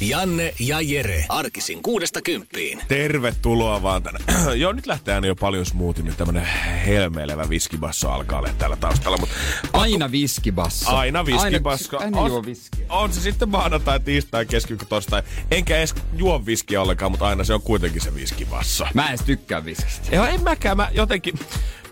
Janne ja Jere. Arkisin kuudesta kymppiin. Tervetuloa vaan tänne. Joo, nyt lähtee aina jo paljon smoothimmin. Tämmönen helmeilevä viskibasso alkaa olla täällä taustalla. Mutta Aina viskibasso. Aina viskibasso. Aina, aina juo viskiä. on se sitten maanantai, tiistai, keskiviikko, torstai. Enkä edes juo viskiä ollenkaan, mutta aina se on kuitenkin se viskibasso. Mä en tykkää viskistä. Joo, en mäkään. Mä jotenkin...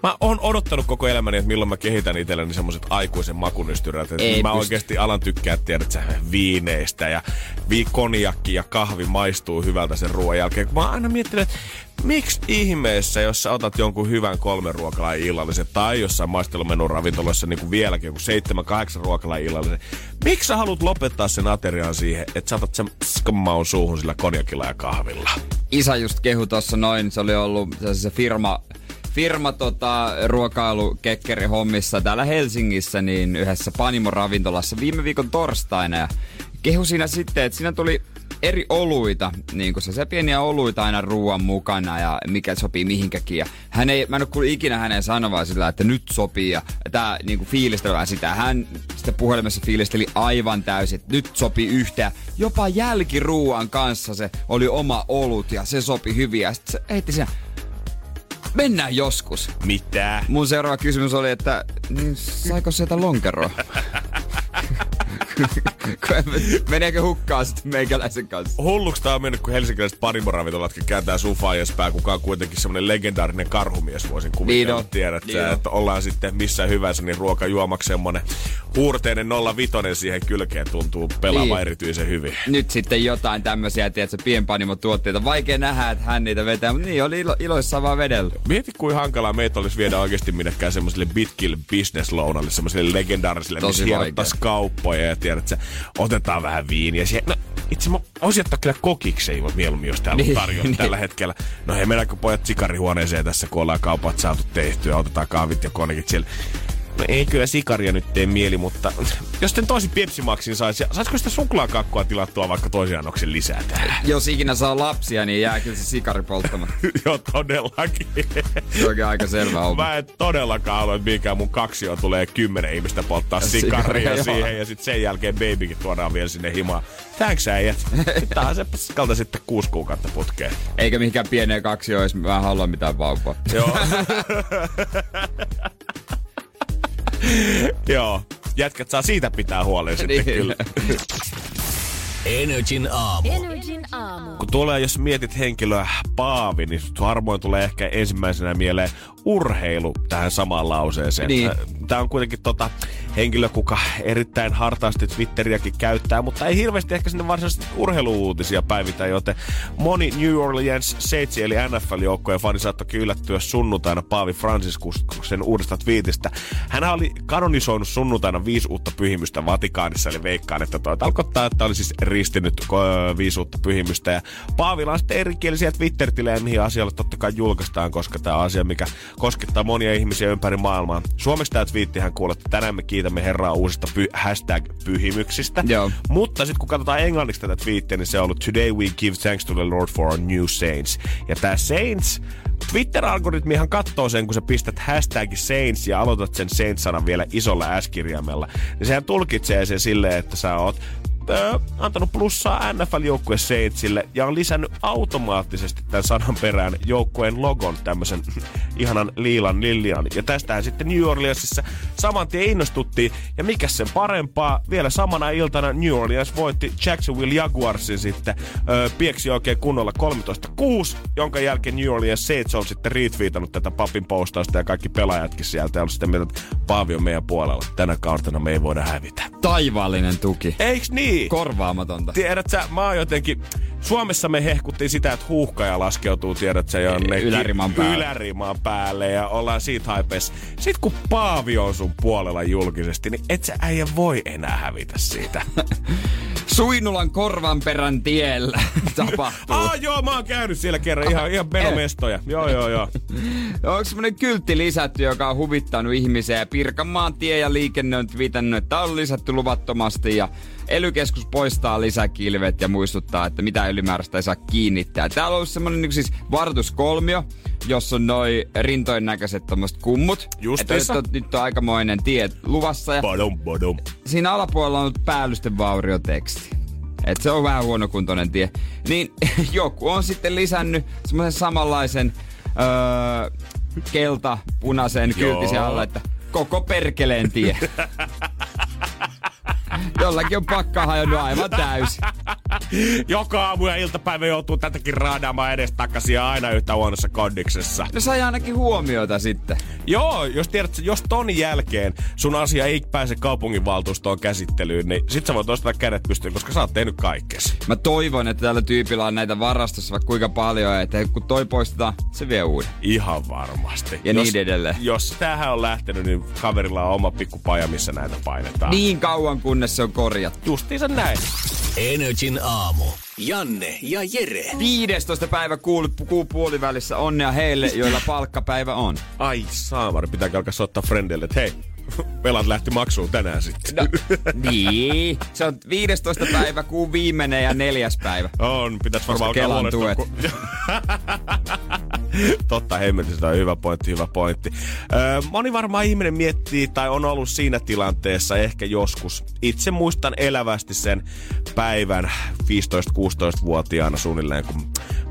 Mä oon odottanut koko elämäni, että milloin mä kehitän itselleni semmoset aikuisen makunystyrät. Että Ei mä pysty. oikeasti alan tykkää, tiedät sä, viineistä ja vi- konjakki ja kahvi maistuu hyvältä sen ruoan jälkeen. Mä oon aina miettinyt, että miksi ihmeessä, jos sä otat jonkun hyvän kolmen ruokalan illallisen tai jossain maistelumenun ravintoloissa niin kuin vieläkin joku seitsemän, kahdeksan ruokalan illallisen, miksi sä haluat lopettaa sen aterian siihen, että sä otat sen skammaun suuhun sillä konjakilla ja kahvilla? Isä just kehu tossa noin, se oli ollut se firma, firma tota, ruokailukekkeri hommissa täällä Helsingissä, niin yhdessä Panimo-ravintolassa viime viikon torstaina. Ja kehu siinä sitten, että siinä tuli eri oluita, niin kuin se, pieniä oluita aina ruoan mukana ja mikä sopii mihinkäkin. Ja hän ei, mä en ole ikinä hänen sanovan sillä, että nyt sopii ja tää niin kuin fiilistelevää sitä. Hän sitten puhelimessa fiilisteli aivan täysin, että nyt sopii yhtä. Jopa jälkiruuan kanssa se oli oma olut ja se sopi hyvin. Ja sitten se heitti siinä, mennään joskus. Mitä? Mun seuraava kysymys oli, että niin saiko sieltä lonkeroa? Meneekö hukkaan sitten meikäläisen kanssa? hulluks tää on mennyt, kun helsinkiläiset parimoravintolatkin kääntää sufaa edespää, kuka on kuitenkin semmonen legendaarinen karhumies, voisin kuvitella. Niin on. Tiedät Niin on. että ollaan sitten missä hyvänsä, niin ruoka juomaksi semmonen huurteinen 05 siihen kylkeen tuntuu pelaavan Niin. erityisen hyvin. Nyt sitten jotain tämmöisiä, tiedätkö, pienpanimo-tuotteita. Vaikea nähdä, että hän niitä vetää, mutta niin oli ilo, iloissaan vaan vedellä. Mieti, kuin hankalaa meitä olisi viedä oikeasti minnekään semmoiselle Bitkill business lounalle, semmoiselle legendaariselle, Tosi missä kauppoja ja tiedät sä, otetaan vähän viiniä. Siihen, no, itse mä voisin ottaa kyllä kokikseen mieluummin, jos täällä on Niin, tarjolla niin. tällä hetkellä. No hei, mennäänkö pojat sikarihuoneeseen tässä, kun ollaan kaupat saatu tehtyä, otetaan kahvit ja konekit siellä. No ei kyllä sikaria nyt tee mieli, mutta jos sitten tosi Pepsi-maksin saisi, saisiko sitä suklaakakkua tilattua vaikka toisen annoksen lisää täällä? Jos ikinä saa lapsia, niin jää kyllä se sikari polttamatta. Joo, todellakin. Se onkin aika selvä homma. Mä en todellakaan halua, että mikä mun kaksio tulee kymmenen ihmistä polttaa Sikaria, sikaria siihen ja sitten sen jälkeen babykin tuodaan vielä sinne himaan. Thanks äijät. Tää on se paskalta sitten kuusi kuukautta putkeen. Eikä mihinkään pieneen kaksi jos mä en halua mitään vauvaa. Joo. Joo. Jätkät saa siitä pitää huolen sitten Niin. kyllä. Energin aamu. Energin aamu. Kun tulee, jos mietit henkilöä Paavi, niin sut harvoin tulee ehkä ensimmäisenä mieleen urheilu tähän samaan lauseeseen. Niin. Tämä on kuitenkin tota henkilö, kuka erittäin hartaasti Twitteriäkin käyttää, mutta ei hirveästi ehkä sinne varsinaisesti urheiluuutisia päivitä, joten moni New Orleans Saints eli NFL-joukkojen fani saattoi yllättyä sunnuntaina Paavi Franciscuksen uudesta twiitistä. Hän oli kanonisoinut sunnuntaina viisi uutta pyhimystä Vatikaanissa, eli veikkaan, että toi tarkoittaa, että oli siis ristinyt viisi uutta pyhimystä. Ja Paavilla on sitten erikielisiä Twitter-tilejä, mihin asialle totta kai julkaistaan, koska tämä on asia, mikä koskettaa monia ihmisiä ympäri maailmaa. Suomeksi tämä twiittihän kuulee, että tänään me kiitämme Herraa uusista py- hashtag-pyhimyksistä. Joo. Mutta sitten kun katsotaan englanniksi tätä twiittiä, niin se on ollut Today we give thanks to the Lord for our new saints. Ja tämä saints, Twitter-algoritmihan katsoo sen, kun sä pistät hashtag Saints ja aloitat sen Saints-sanan vielä isolla S-kirjaimella. Niin sehän tulkitsee sen silleen, että sä oot ö, antanut plussaa NFL-joukkue Saintsille ja on lisännyt automaattisesti tämän sanan perään joukkueen logon, tämmöisen ihanan liilan liljan. Ja tästähän sitten New Orleansissa saman tien innostuttiin. Ja mikä sen parempaa, vielä samana iltana New Orleans voitti Jacksonville Jaguarsin sitten ö, pieksi oikein kunnolla 13-6, jonka jälkeen New Orleans Saints on sitten retweetannut tätä papin postausta ja kaikki pelaajatkin sieltä ja ollut sitä mieltä, että Paavi on meidän puolella. Tänä kautena me ei voida hävitä. Taivaallinen tuki. Eiks niin? Korvaamatonta. Tiedät sä, mä oon jotenkin... Suomessa me hehkuttiin sitä, että huuhkaja laskeutuu, tiedät sä, jonnekin Yläriman päälle. yläriman päälle ja ollaan siitä haipeessa. Sitten kun Paavi on sun puolella julkisesti, niin et sä äijä voi enää hävitä siitä. Suinulan korvanperän tiellä tapahtuu. Ah joo, mä oon käynyt siellä kerran. Ihan, ihan menomestoja. Joo, joo, joo. Onko semmonen kyltti lisätty, joka on huvittanut ihmisiä ja Pirkanmaan tie ja liikenne on viitannut, että on lisätty luvattomasti ja elykeskus poistaa lisäkilvet ja muistuttaa, että mitä ylimääräistä ei saa kiinnittää. Täällä on ollut semmonen niin siis varoituskolmio, jossa on noin rintojen näköiset tommoset kummut. Justiinsa. Että nyt on, nyt on aikamoinen tie luvassa ja Badum, badum. siinä alapuolella on päällysten vaurioteksti. Et se on vähän huonokuntoinen tie. Niin joku on sitten lisännyt semmoisen samanlaisen öö, kelta punaisen Joo. kyltisen alle, että koko perkeleen tie. Jollakin on pakka hajonnut aivan täysin. Joka aamu ja iltapäivä joutuu tätäkin raadaamaan edes takaisin ja aina yhtä huonossa kondiksessa. No sai ainakin huomiota sitten. Joo, jos tiedät, jos ton jälkeen sun asia ei pääse kaupunginvaltuustoon käsittelyyn, niin sit sä voit nostaa kädet pystyyn, koska sä oot tehnyt kaikkesi. Mä toivon, että tällä tyypillä on näitä varastossa vaikka kuinka paljon, että kun toi poistetaan, se vie uuden. Ihan varmasti. Ja jos, niin edelleen. Jos tähän on lähtenyt, niin kaverilla on oma pikkupaja, missä näitä painetaan. Niin kauan, kunnes se on korjattu. Justiinsa näin. Energin aamu. Janne ja Jere. 15. päivä kuun, kuun puolivälissä onnea heille, joilla palkkapäivä on. Ai saamari, pitääkö alkaa soittaa friendille, että hei, velat lähti maksuun tänään sitten. No, niin. Se on 15. päivä, kuun viimeinen ja neljäs päivä. On, pitäisi varmaan alkaa Kelan huolestua, kun... Totta, hemmetin sitä on hyvä pointti, hyvä pointti. Öö, moni varmaan ihminen miettii tai on ollut siinä tilanteessa ehkä joskus. Itse muistan elävästi sen päivän 15-16-vuotiaana suunnilleen, kun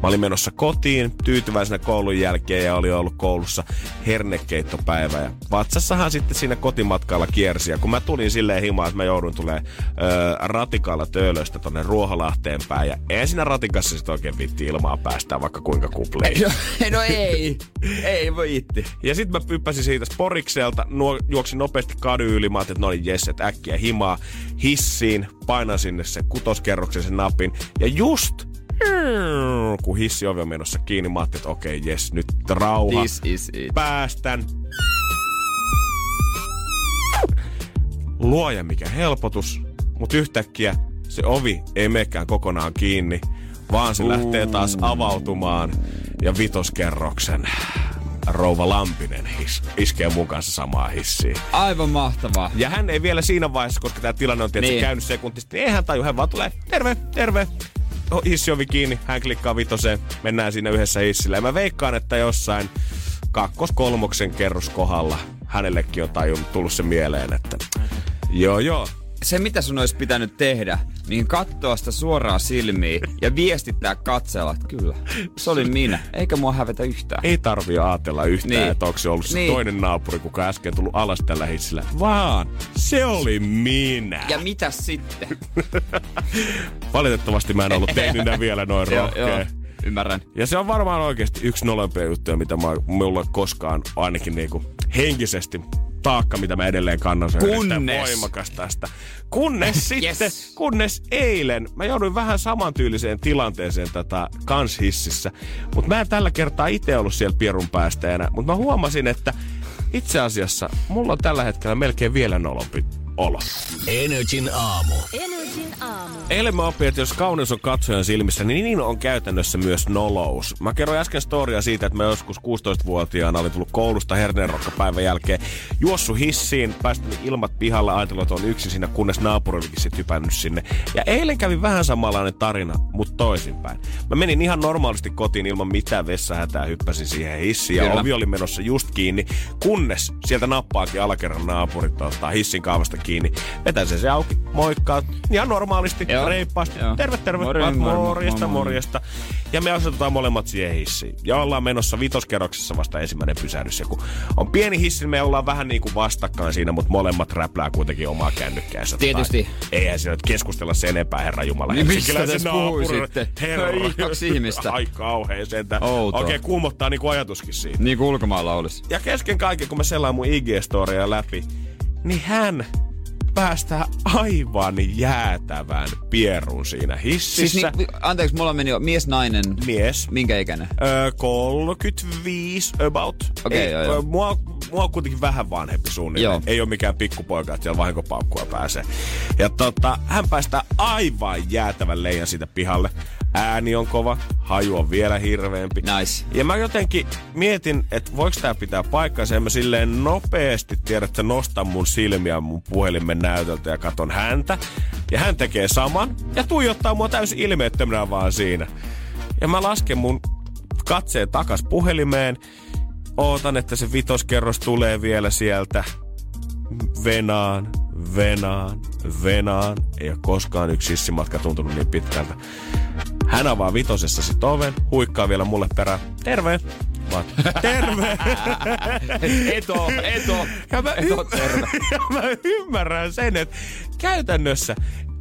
mä olin menossa kotiin tyytyväisenä koulun jälkeen ja oli ollut koulussa hernekeittopäivä. Ja vatsassahan sitten siinä kotimatkalla kiersi. Ja kun mä tulin silleen himaan, että mä joudun tulee öö, ratikalla töölöstä tonne Ruoholahteen päin. Ja ei siinä ratikassa sit oikein vitti ilmaa päästää vaikka kuinka kupliin. No ei. Ei voi itti. Ja sitten mä pyppäsin siitä sporikselta, nuo, juoksin nopeasti kadun yli, mä ajattelin, että no niin jes, että äkkiä himaa hissiin, painan sinne se kutoskerroksen sen napin. Ja just kun hissiovi on menossa kiinni, mä ajattelin, että okei, okay, jes, nyt rauha. This is it. Päästän. Luoja mikä helpotus, mutta yhtäkkiä se ovi ei menekään kokonaan kiinni, vaan se lähtee taas avautumaan ja vitoskerroksen rouva Lampinen his, iskee mun kanssa samaa hissiin. Aivan mahtavaa. Ja hän ei vielä siinä vaiheessa, koska tämä tilanne on tietysti Niin. käynyt sekuntisesti, niin ei hän taju, hän vaan tulee, terve, terve. Oh, Hissiovi kiinni, hän klikkaa vitoseen, mennään siinä yhdessä hissillä. Ja mä veikkaan, että jossain kakkos-kolmoksen kerroskohdalla hänellekin on tajunnut tullut se mieleen, että joo joo, Se mitä sun olisi pitänyt tehdä, niin katsoa sitä suoraan silmiin ja viestittää katseella, että kyllä, se oli minä, eikä mua hävetä yhtään. ei tarvi ajatella yhtään, Niin. että onko se ollut se Niin. toinen naapuri, kuka äsken tullut alas tällä hissillä, vaan se oli minä. Ja mitä sitten? Valitettavasti mä en ollut teininä vielä noin rohkea. ymmärrän. Ja se on varmaan oikeasti yksi nolompia juttuja, mitä mä, mulla koskaan ainakin niinku henkisesti taakka, mitä mä edelleen kannan. Se Kunnes. voimakas tästä. Kunnes sitten, Yes. kunnes eilen, mä jouduin vähän samantyyliseen tilanteeseen tätä kanshississä. Mutta mä en tällä kertaa itse ollut siellä pierun päästäjänä. Mutta mä huomasin, että itse asiassa mulla on tällä hetkellä melkein vielä nolompi olo. Energin aamu. Energin aamu. Eilen mä opin, että jos kauneus on katsojan silmissä, niin niin on käytännössä myös nolous. Mä kerroin äsken storia siitä, että mä joskus 16-vuotiaana olin tullut koulusta herneenrokkapäivän jälkeen. Juossu hissiin, päästin ilmat pihalle, ajatellut, että on yksin siinä, kunnes naapuri olikin sit hypännyt sinne. Ja eilen kävi vähän samanlainen tarina, mutta toisinpäin. Mä menin ihan normaalisti kotiin ilman mitään vessahätää, hyppäsin siihen hissiin ja Kyllä. ovi oli menossa just kiinni, kunnes sieltä nappaakin alakerran naapurit ottaa hissin kaavasta kiinni. Vetäisen se auki, moikkaa, ihan normaalisti, Joo. reippaasti. Joo. Terve, terve, morjesta, morjesta, morjesta. Ja me asetutaan molemmat siihen hissiin. Ja ollaan menossa vitoskerroksessa vasta ensimmäinen pysähdys. Ja kun on pieni hissi, me ollaan vähän niin kuin vastakkain siinä, mutta molemmat räplää kuitenkin omaa kännykkäänsä. Tietysti. Tai, eihän siinä nyt keskustella sen enempää, herra Jumala. Niin mistä tässä naapurin- sitten? Herra. Kaksi ihmistä. Ai kauhean sentään. Outoa. Oikein kuumottaa niinku ajatuskin siitä. Niin kuin ulkomailla olisi. Ja kesken kaiken, kun mä selaan mun IG-storia läpi, niin hän päästää aivan jäätävän pierun siinä hississä. Siis niin, anteeksi, mulla meni jo mies, nainen, Mies. minkä ikäinen? Öö, 35 about. Okei, Ei, joo, joo. Mua mua on kuitenkin vähän vanhempi suunnilleen. Joo. Ei ole mikään pikkupoika, että siellä vahinkopaukkua pääsee. Ja tota, hän päästää aivan jäätävän leijan siitä pihalle. Ääni on kova, haju on vielä hirveämpi. Nice. Ja mä jotenkin mietin, että voiko tää pitää paikkansa. Ja mä silleen nopeasti tiedän, että nostan mun silmiä mun puhelimen näytöltä ja katon häntä. Ja hän tekee saman ja tuijottaa mua täysin ilmeettömänä vaan siinä. Ja mä lasken mun katseen takas puhelimeen. Ootan, että se vitoskerros tulee vielä sieltä. Venaan, venaan, venaan. Ei ole koskaan yksi sissimatka tuntunut niin pitkältä. Hän avaa vitosessa sit oven, huikkaa vielä mulle perään. Terve! Mä oon, terve! Eto, eto. Ja mä, Eto, y- terve. ja mä ymmärrän sen, että käytännössä,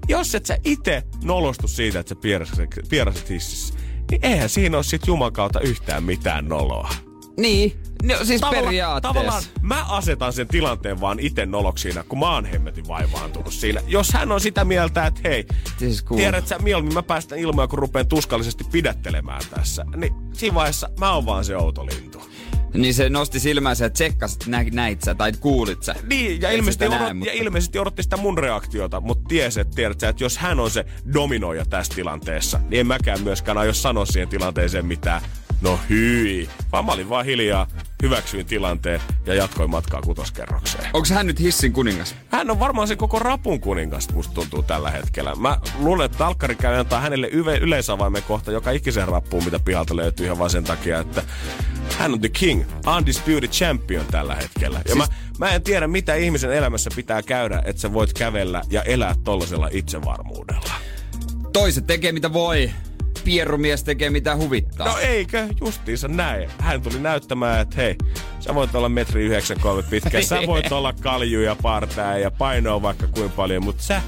jos et sä itse nolostu siitä, että sä pierasit, pierasit hississä, niin eihän siinä ole sit Juman kautta yhtään mitään noloa. Niin, no siis Tavalla- periaatteessa. Tavallaan mä asetan sen tilanteen vaan itse noloksi siinä, kun mä oon hemmetin vaivaantunut siinä. Jos hän on sitä mieltä, että hei, Siis cool. tiedät sä, mieluummin mä päästän ilmaa, kun rupeen tuskallisesti pidättelemään tässä. Niin siinä vaiheessa mä oon vaan se outo lintu. Niin se nosti silmänsä ja tsekkas, että nä, näit sä tai kuulit sä. Niin, ja ilmeisesti, odot, näe, mutta- ja ilmeisesti odotti sitä mun reaktiota, mutta tiesi, että tiedät sä, että jos hän on se dominoija tässä tilanteessa, niin en mäkään myöskään aio sanoa siihen tilanteeseen mitään. No hyi. Vaan mä olin vaan hiljaa, hyväksyin tilanteen ja jatkoin matkaa kutoskerrokseen. Onko hän nyt hissin kuningas? Hän on varmaan se koko rapun kuningas, musta tuntuu tällä hetkellä. Mä luulen, että talkkari käy antaa hänelle yve, yleisavaimen kohta joka ikisen rappuun, mitä pihalta löytyy ihan vaan sen takia, että hän on the king, undisputed champion tällä hetkellä. Ja Siis- mä, mä en tiedä, mitä ihmisen elämässä pitää käydä, että sä voit kävellä ja elää tollasella itsevarmuudella. Toiset tekee mitä voi. Pierumies tekee mitä huvittaa. No eikö, justiinsa näin. Hän tuli näyttämään, että hei, sä voit olla metri 93 pitkä, sä voit olla kalju ja partaa ja painoa vaikka kuinka paljon, mutta sä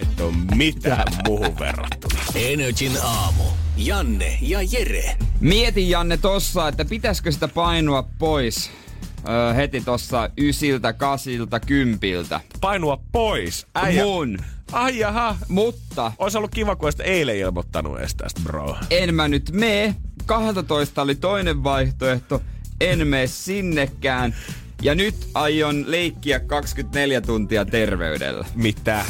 et ole mitään muuhun verrattuna. Energin aamu. Janne ja Jere. Mietin Janne tossa, että pitäisikö sitä painoa pois öö, heti tossa ysiltä, kasilta, kympiltä. Painua pois. Äijä. Mun. Ai jaha. Mutta Ois ollut kiva, kun olisit eilen ilmoittanut edes tästä, bro. en mä nyt mene. 12 oli toinen vaihtoehto. En mene sinnekään. Ja nyt aion leikkiä 24 tuntia terveydellä. Mitä?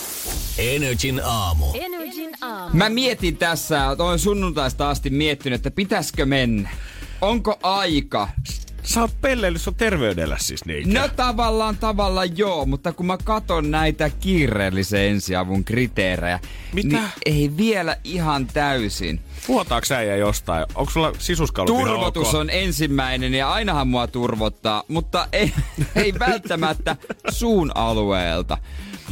Energin aamu. Energin aamu. Mä mietin tässä, olen sunnuntaista asti miettinyt, että pitäisikö mennä. Onko aika? Sä oot pelleillyt sun terveydellä siis niin. No tavallaan tavallaan joo, mutta kun mä katon näitä kiireellisen ensiavun kriteerejä, Mitä? niin ei vielä ihan täysin. Puhutaanko sä ja jostain? Onko sulla sisuskalut Turvotus on ensimmäinen ja ainahan mua turvottaa, mutta ei, ei välttämättä suun alueelta.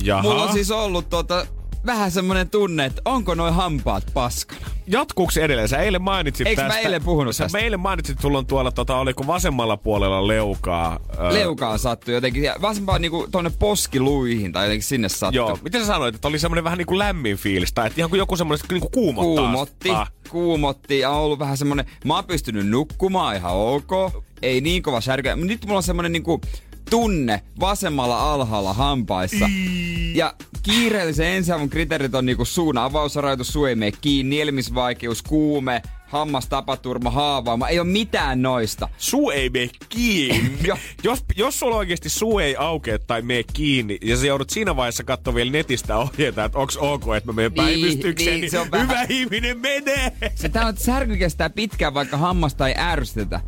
Jaha. Mulla on siis ollut tota, vähän semmonen tunne, että onko noin hampaat paskana. Jatkuuko se edelleen? Sä eilen mainitsit Eikö mä tästä. eilen puhunut Sä tästä? eilen mainitsit, että sulla on tuolla, tota, oliko vasemmalla puolella leukaa. ö, Leukaan sattui jotenkin, ja vasempaan niinku tonne poskiluihin tai jotenkin sinne sattui. Joo. Miten sä sanoit, että oli semmoinen vähän niinku lämmin fiilis? Tai että ihan kuin joku semmoinen niinku kuumottaa. kuumotti, Ah. kuumotti ja on ollut vähän semmonen, mä oon pystynyt nukkumaan ihan ok, ei niin kova mutta nyt mulla on semmonen niinku tunne vasemmalla alhaalla hampaissa. Ja kiireellisen ensiavun kriteerit on niinku suun avausrajoitus, suu ei mene kiinni, nielmisvaikeus, kuume, hammastapaturma, haavaama, ei ole mitään noista. Suu ei mene kiinni. Jos, jos sulla oikeasti suu ei aukea tai mene kiinni, ja sä joudut siinä vaiheessa katsoa vielä netistä ohjeita, että onks ok, että mä menen Niin, päivystykseen, niin, niin, se on vähän- hyvä ihminen menee. Se tää on, särky kestää pitkään, vaikka hammasta ei ärsytetä.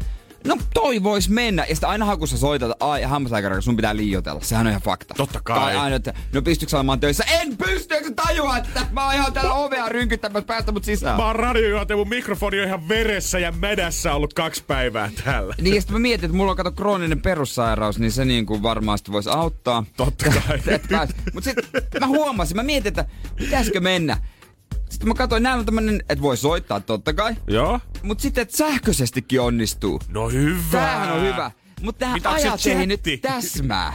No toi vois mennä. Ja sitten aina kun sä soitat, ai hammaslääkäri, sun pitää liiotella. Sehän on ihan fakta. Totta kai. Tai aina, että no pystytkö olemaan töissä? En pysty, eikö tajua, että mä oon ihan täällä ovea rynkyttämässä päästä mut sisään. Mä oon radiojuontaja, mun mikrofoni on ihan veressä ja mädässä ollut kaksi päivää täällä. Niin ja sit mä mietin, että mulla on kato krooninen perussairaus, niin se niin kuin varmaan sit voisi auttaa. Totta kai. Mut sit mä huomasin, mä mietin, että pitäisikö mennä. Sitten mä katsoin, näin on tämmönen, että voi soittaa totta kai. Joo. Mut sitten, että sähköisestikin onnistuu. No hyvä. Tämähän on hyvä. Mutta tähän Mitä, ajat ei nyt täsmää.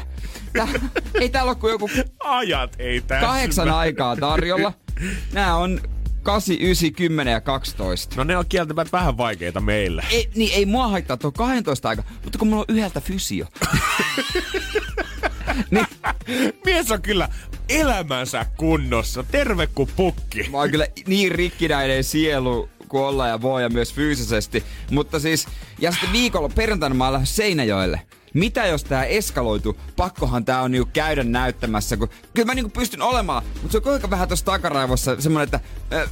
Tää, ei täällä ole kuin joku Ajat ei tässä. kahdeksan aikaa tarjolla. Nää on 8, 9, 10 ja 12. No ne on kieltämättä vähän vaikeita meillä. Ei, niin ei mua haittaa tuo 12 aika, mutta kun mulla on yhdeltä fysio. niin, Mies on kyllä elämänsä kunnossa. Terve kuin pukki. mä oon kyllä niin rikkinäinen sielu kuin olla ja voi ja myös fyysisesti. Mutta siis, ja sitten viikolla perjantaina mä oon Seinäjoelle. Mitä jos tää eskaloitu, pakkohan tää on niinku käydä näyttämässä, kun kyllä mä niinku pystyn olemaan, mutta se on kuinka vähän tuossa takaraivossa semmonen, että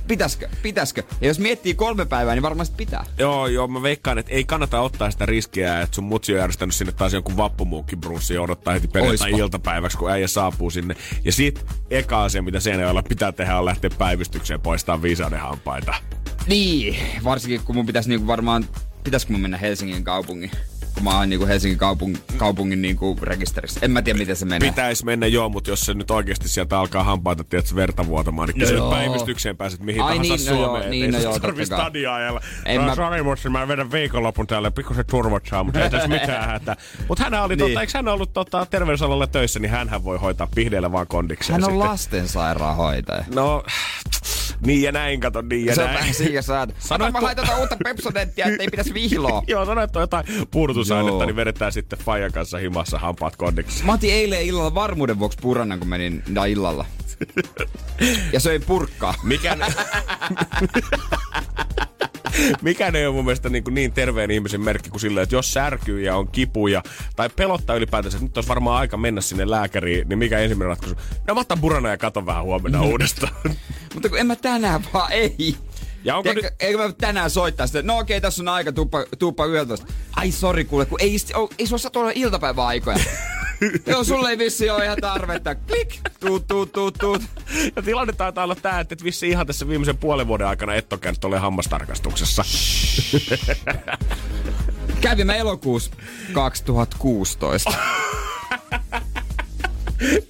pitäskö, pitäskö. Ja jos miettii kolme päivää, niin varmasti pitää. Joo, joo, mä veikkaan, että ei kannata ottaa sitä riskiä, että sun mutsi on järjestänyt sinne taas jonkun vappumuukkibrussi ja odottaa heti perjantai-iltapäiväksi, kun äijä saapuu sinne. Ja sit eka asia, mitä sen olla pitää tehdä, on lähteä päivystykseen poistaa viisauden hampaita. Niin, varsinkin kun mun pitäisi niinku varmaan, pitäisikö mun mennä Helsingin kaupungin? Kun mä oon niinku Helsingin kaupung, kaupungin niinku rekisterissä. En mä tiedä, miten se menee. Pitäisi mennä joo, mutta jos se nyt oikeasti sieltä alkaa hampaita, tiedätkö, verta vuotamaan, niin kyllä no päivystykseen pääset mihin Ai tahansa niin, no Suomeen. Joo, niin, no joo, tarvii stadia ajalla. En no, mä... Sorry, mutta mä vedän viikonlopun täällä, pikkusen turvat saa, mutta ei tässä mitään hätää. Mutta hän oli, tota, niin. tota, eikö hän ollut tota, terveysalalla töissä, niin hän voi hoitaa pihdeellä vaan kondikseen. Hän on sitten. lastensairaanhoitaja. No, niin ja näin, kato, niin ja se näin. Se on vähän siinä saat. Sanoit, mä hain uutta Pepsodenttia, että ei pitäisi vihloa. Joo, sanoit, että on jotain puudutusainetta, niin vedetään sitten Fajan kanssa himassa hampaat kondiksi. Mä otin eilen illalla varmuuden vuoksi purannan, kun menin da illalla. ja söin purkkaa. Mikä... Mikä ei ole mun mielestä niin, niin terveen ihmisen merkki kuin silleen, että jos särkyy ja on kipuja tai pelottaa ylipäätänsä, että nyt olisi varmaan aika mennä sinne lääkäriin, niin mikä ensimmäinen ratkaisu? No mä otan burana ja katon vähän huomenna uudestaan. Mutta kun en mä tänään vaan, ei. Ja onko Tiedätkö, nyt... Eikö mä tänään soittaa sitä, no okei, tässä on aika, tuppa, tuppa yöltä. Ai sori kuule, kun ei, ei, ei sulla saa olla iltapäiväaikoja. Joo, sulle ei vissi ole ihan tarvetta. Klik, tuut, tuut, tuut, tuut. Ja tilanne taitaa olla tää, että vissi ihan tässä viimeisen puolen vuoden aikana et ole käynyt hammastarkastuksessa. Kävimme elokuussa 2016.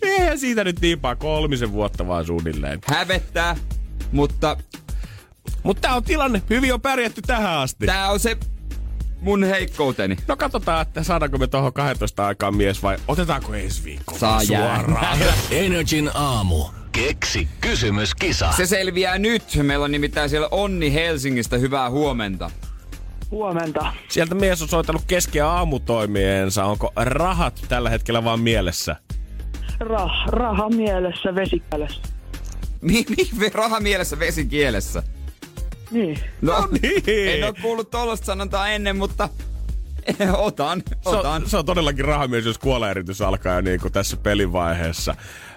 Eihän siitä nyt niinpä kolmisen vuotta vaan suunnilleen. Hävettää, mutta... Mutta tää on tilanne. Hyvin on pärjätty tähän asti. Tää on se mun heikkouteni. No katsotaan, että saadaanko me tuohon 12 aikaan mies vai otetaanko ensi viikko Saa suoraan. Energin aamu. Keksi kysymys, kisa. Se selviää nyt. Meillä on nimittäin siellä Onni Helsingistä. Hyvää huomenta. Huomenta. Sieltä mies on soitellut keski- aamutoimiensa. Onko rahat tällä hetkellä vaan mielessä? Rah, raha mielessä, vesikielessä. Mi, mi, raha mielessä, vesikielessä? Niin. No, no niin. En ole kuullut tollaista sanontaa ennen, mutta otan, otan. Se on, se on todellakin rahamies, jos kuoleeritys alkaa jo niin kuin tässä pelivaiheessa.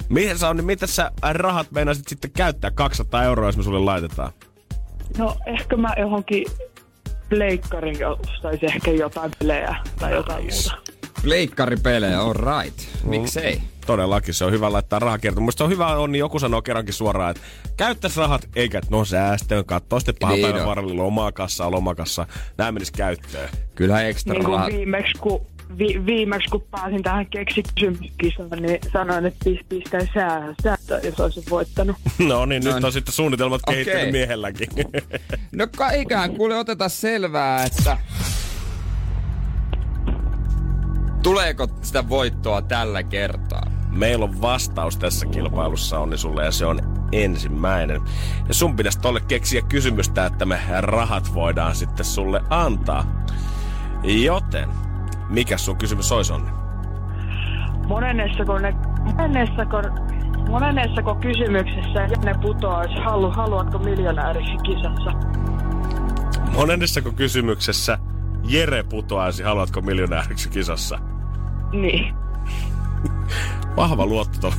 Mihin sä on, niin mitä sä rahat meinasit sitten käyttää 200 euroa, jos me sulle laitetaan? No ehkä mä johonkin pleikkarin ostaisi ehkä jotain pelejä tai jotain nice. muuta. Pleikkaripelejä, all right. Miksei? Mm. Todellakin, se on hyvä laittaa rahaa kiertoon. Musta on hyvä on, niin joku sanoo kerrankin suoraan, että käyttäisi rahat, eikä no säästöön, katsoo sitten pahan niin päivän varrella lomakassa, lomakassa. Nämä menisi käyttöön. Kyllä ekstra niin rahat. Viimeksi kun vi, viimeksi kun pääsin tähän keksikysymyskisaan, niin sanoin, että pistän sää, säätö, jos olisin voittanut. No niin, nyt on sitten suunnitelmat okay. kehittynyt miehelläkin. no eiköhän kuule oteta selvää, että Tuleeko sitä voittoa tällä kertaa? Meillä on vastaus tässä kilpailussa onni sulle ja se on ensimmäinen. Ja sun pitäisi tolle keksiä kysymystä, että me rahat voidaan sitten sulle antaa. Joten, mikä sun kysymys olisi Onni? Monennessako, ne, monennessako, monennessako kysymyksessä ne putoaisi, halu, haluatko miljonääriksi kisassa? Monennessako kysymyksessä Jere putoaisi, haluatko miljonääriksi kisassa? Niin. Vahva luotto tuolla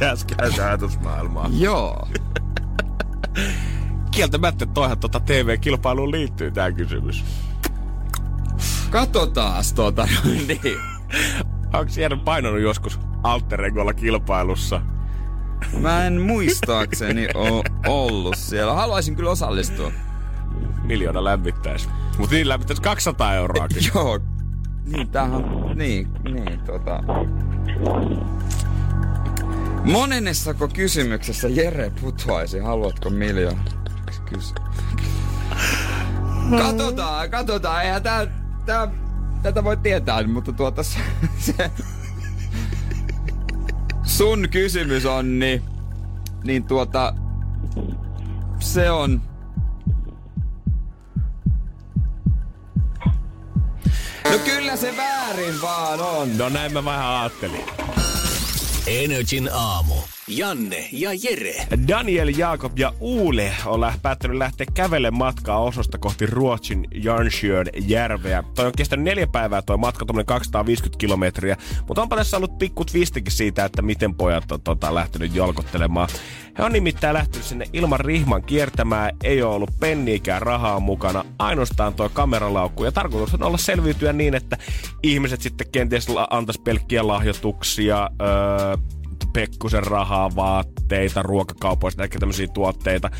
jäskäisen ajatusmaailmaan. Joo. Kieltämättä toihan tuota TV-kilpailuun liittyy tämä kysymys. Katsotaas tota, niin. Onko Jere painanut joskus Alter Egolla kilpailussa? Mä en muistaakseni oo ollut siellä. Haluaisin kyllä osallistua. Miljoona lämmittäisi. Mutta niin lämmittäisi 200 euroa. Joo, niin, tämähän, niin, niin, tota... Monennessako kysymyksessä Jere putoaisi, haluatko miljoona? Kysy. Katsotaan, katsotaan, eihän tää, tää, tätä voi tietää, mutta tuota se, se sun kysymys on, niin, niin tuota, se on, No kyllä se väärin vaan on. No näin mä vähän ajattelin. Energin aamu. Janne ja Jere. Daniel, Jaakob ja Uule on päättänyt lähteä kävelle matkaa Ososta kohti Ruotsin Jarnsjön järveä. Toi on kestänyt neljä päivää toi matka, tuommoinen 250 kilometriä. Mutta onpa tässä ollut pikku twistikin siitä, että miten pojat on tota, lähtenyt jolkottelemaan. He on nimittäin lähtenyt sinne ilman rihman kiertämään, ei ole ollut penniikään rahaa mukana, ainoastaan tuo kameralaukku. Ja tarkoitus on olla selviytyä niin, että ihmiset sitten kenties antaisi pelkkiä lahjoituksia, öö, pekkusen rahaa, vaatteita, ruokakaupoista, ehkä tämmöisiä tuotteita,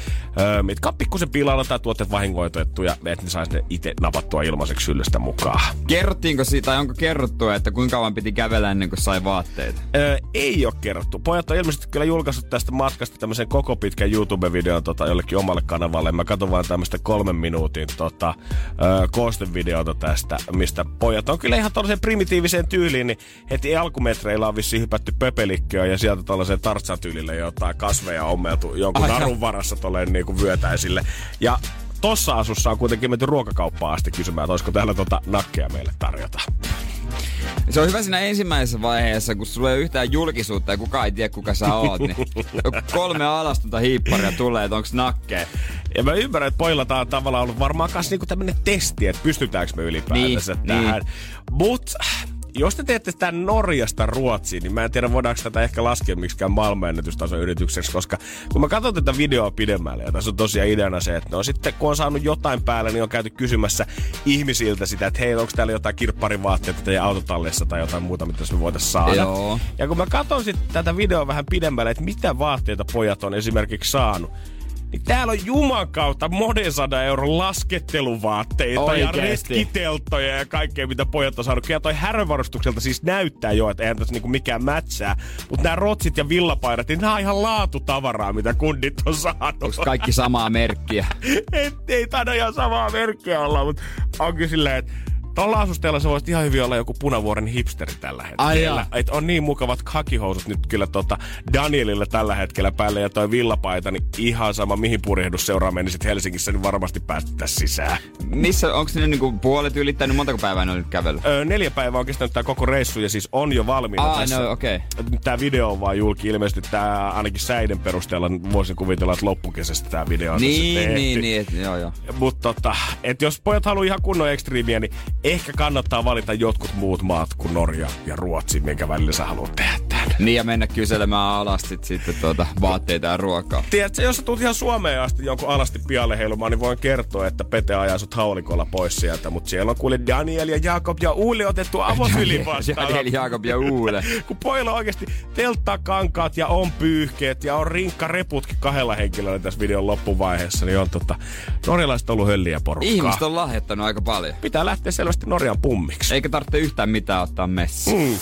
öö, mitkä on pikkusen pilalla tai tuotteet vahingoitettuja, että ne saisi ne itse napattua ilmaiseksi syllystä mukaan. Kerrottiinko siitä, tai onko kerrottu, että kuinka kauan piti kävellä ennen kuin sai vaatteita? Öö, ei ole kerrottu. Pojat on ilmeisesti kyllä julkaissut tästä matkasta tämmöisen koko pitkän YouTube-videon tota, jollekin omalle kanavalle. Mä katson vaan tämmöistä kolmen minuutin tota, öö, koostevideota tästä, mistä pojat on kyllä ihan tollaiseen primitiiviseen tyyliin, niin heti alkumetreillä on vissiin hypätty pöpelikköön ja sieltä tollaiseen tartsatyylille jotain kasveja ommeltu jonkun Ai narun varassa tolleen niin kuin vyötäisille. Ja tossa asussa on kuitenkin menty ruokakauppaan asti kysymään, että olisiko täällä tota nakkeja meille tarjota. Se on hyvä siinä ensimmäisessä vaiheessa, kun sulla ei ole yhtään julkisuutta ja kukaan ei tiedä, kuka sä oot, niin kolme alastonta hiipparia tulee, että onks nakkeen. Ja mä ymmärrän, että pojilla tää on tavallaan ollut varmaan myös niinku tämmönen testi, että pystytäänkö me ylipäätänsä Niin, tähän. Mut jos te teette sitä Norjasta Ruotsiin, niin mä en tiedä voidaanko tätä ehkä laskea miksikään maailmanennätystason yritykseksi, koska kun mä katson tätä videoa pidemmälle, ja tässä on tosiaan ideana se, että no sitten kun on saanut jotain päälle, niin on käyty kysymässä ihmisiltä sitä, että hei, onko täällä jotain kirpparivaatteita teidän autotallissa tai jotain muuta, mitä me voitaisiin saada. Joo. Ja kun mä katson sitten tätä videoa vähän pidemmälle, että mitä vaatteita pojat on esimerkiksi saanut, niin täällä on juman kautta monen sadan euron lasketteluvaatteita Oikeesti. ja retkiteltoja ja kaikkea, mitä pojat on saanut. Kyllä toi härövarustukselta siis näyttää jo, että eihän tässä niinku mikään mätsää. Mutta nämä rotsit ja villapaidat, niin nämä on ihan laatutavaraa, mitä kundit on saanut. Onks kaikki samaa merkkiä? Et, ei taida ihan samaa merkkiä olla, mutta on kyllä silleen, että Tuolla asusteella se voisi ihan hyvin olla joku punavuoren hipsteri tällä hetkellä. Ai. Et on niin mukavat kakihousut nyt kyllä tota Danielille tällä hetkellä päälle ja toi villapaita, niin ihan sama mihin purjehdus seuraa menisit Helsingissä, niin varmasti päästä sisään. Missä, onko ne niinku puolet ylittänyt, montako päivää ne on nyt kävellyt? Öö, neljä päivää on kestänyt tämä koko reissu ja siis on jo valmiina Aa, tässä. no okei. Tämä video on vaan julki. Ilmeisesti tämä ainakin säiden perusteella voisin kuvitella, että loppukesästä tämä video on tässä Niin, tehty. niin, niin, et, joo, joo. Mutta tota, et jos pojat haluaa ihan kunnon ekstriimiä, niin ehkä kannattaa valita jotkut muut maat kuin Norja ja Ruotsi, minkä välillä sä haluat tehdä. Niin ja mennä kyselemään alasti sitten tuota, vaatteita ja ruokaa. Tiedätkö, jos sä tulet ihan Suomeen asti jonkun alasti pialle heilumaan, niin voin kertoa, että Pete ajaa sut haulikolla pois sieltä. Mutta siellä on kuule Daniel ja Jakob ja Uuli otettu avosylin vastaan. Daniel, Jaakob ja Uule. kun pojilla on oikeasti telttaa kankaat ja on pyyhkeet ja on rinkka reputkin kahdella henkilöllä tässä videon loppuvaiheessa, niin on tota, norjalaiset ollut hölliä porukkaa. Ihmiset on lahjoittanut aika paljon. Pitää lähteä selvästi Norjan pummiksi. Eikä tarvitse yhtään mitään ottaa messiin. Mm.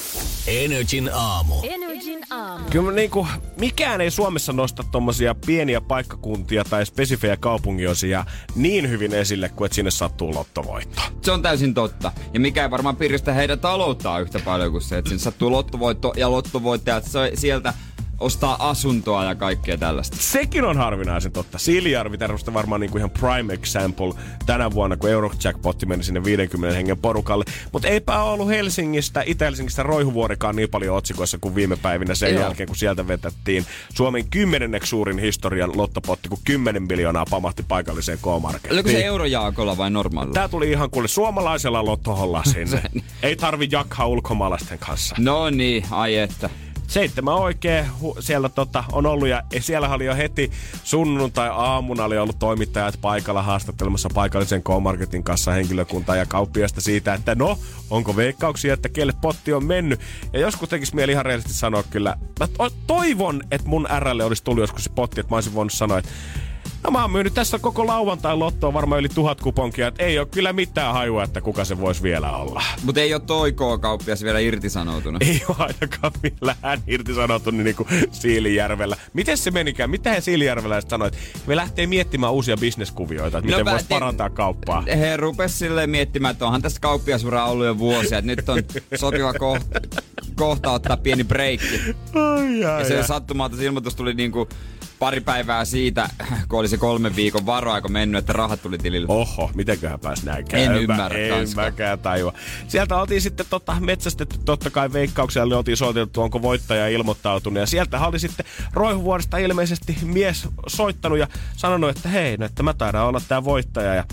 Energin aamu. Energin aamu. Kyllä niinku, mikään ei Suomessa nosta tommosia pieniä paikkakuntia tai spesifejä kaupunginosia niin hyvin esille kuin että sinne sattuu lottovoitto. Se on täysin totta. Ja mikä ei varmaan piristä heidän talouttaan yhtä paljon kuin se, että sinne sattuu lottovoitto ja lottovoittajat se- sieltä ostaa asuntoa ja kaikkea tällaista. Sekin on harvinaisen totta. Siilijärvi tämmöistä varmaan niinku ihan prime example tänä vuonna, kun Eurojackpotti meni sinne 50 hengen porukalle. Mutta eipä ollut Helsingistä, Itä-Helsingistä Roihuvuorikaan niin paljon otsikoissa kuin viime päivinä sen Joo. jälkeen, kun sieltä vetättiin Suomen kymmenenneksi suurin historian lottopotti, kun 10 miljoonaa pamahti paikalliseen K-markettiin. Oliko se eurojaakolla vai normaalilla? Tää tuli ihan kuule suomalaisella lottoholla sinne. Ei tarvi jakhaa ulkomaalaisten kanssa. No niin, ai että. Seitsemän oikein hu- siellä tota, on ollut ja siellä oli jo heti sunnuntai-aamuna oli ollut toimittajat paikalla haastattelemassa paikallisen K-Marketin kanssa henkilökuntaa ja kauppiasta siitä, että no, onko veikkauksia, että kelle potti on mennyt. Ja joskus tekisi mieli ihan rehellisesti sanoa kyllä, mä to- toivon, että mun RL olisi tullut joskus se potti, että mä olisin voinut sanoa, että No mä oon myynyt tässä koko lauantai lottoa varmaan yli tuhat kuponkia, että ei ole kyllä mitään hajua, että kuka se voisi vielä olla. Mutta ei ole toi K-kauppias vielä irtisanoutunut. Ei ole ainakaan millään irtisanottu niin kuin Siilijärvellä. Miten se menikään? Mitä he Siilijärveläiset sanoivat? Me lähtee miettimään uusia bisneskuvioita, että miten mä voisi te- parantaa kauppaa. He rupes silleen miettimään, että onhan tästä kauppiasuraa ollut jo vuosia, että nyt on sopiva kohta kohta ottaa pieni breikki. Ai, Ja se sattumalta se ilmoitus tuli niinku pari päivää siitä, kun oli se kolmen viikon varoaika mennyt, että rahat tuli tilille. Oho, mitenköhän pääs näin käymään? ymmärrä En kanska. mäkään tajua. Sieltä oltiin sitten tota, metsästetty totta kai veikkauksella, oltiin soiteltu, onko voittaja ilmoittautunut. Ja sieltä oli sitten Roihuvuodesta ilmeisesti mies soittanut ja sanonut, että hei, no, että mä taidan olla tää voittaja. Ja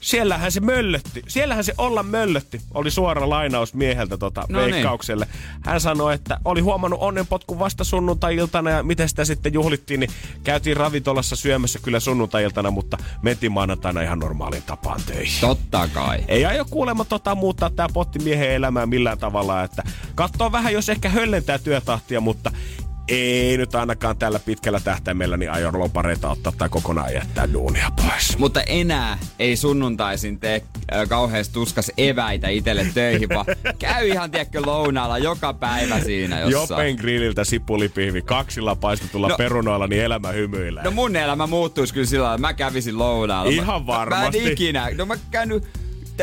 siellähän se möllötti, siellähän se olla möllötti, oli suora lainaus mieheltä tota No niin. veikkaukselle. Hän sanoi, että oli huomannut onnenpotkun vasta sunnuntai-iltana ja miten sitä sitten juhlittiin, niin käytiin ravintolassa syömässä kyllä sunnuntai-iltana, mutta mentiin maanantaina ihan normaalin tapaan töihin. Totta kai. Ei aio kuulemma tota muuttaa tää potti miehen elämää millään tavalla, että katsoo vähän, jos ehkä höllentää työtahtia, mutta ei nyt ainakaan tällä pitkällä tähtäimellä niin aio lopareita ottaa tai kokonaan jättää duunia pois. Mutta enää ei sunnuntaisin tee äh, kauheasti tuskas eväitä itelle töihin, vaan käy ihan, tiedätkö, lounaalla joka päivä siinä jossain. Jopen grilliltä sipulipihvi kaksilla paistetulla No- no, perunoilla, niin elämä hymyilee. No mun elämä muuttuisi kyllä sillä lailla, että mä kävisin lounaalla. Ihan Mä, mä varmasti. en ikinä. No mä käynyt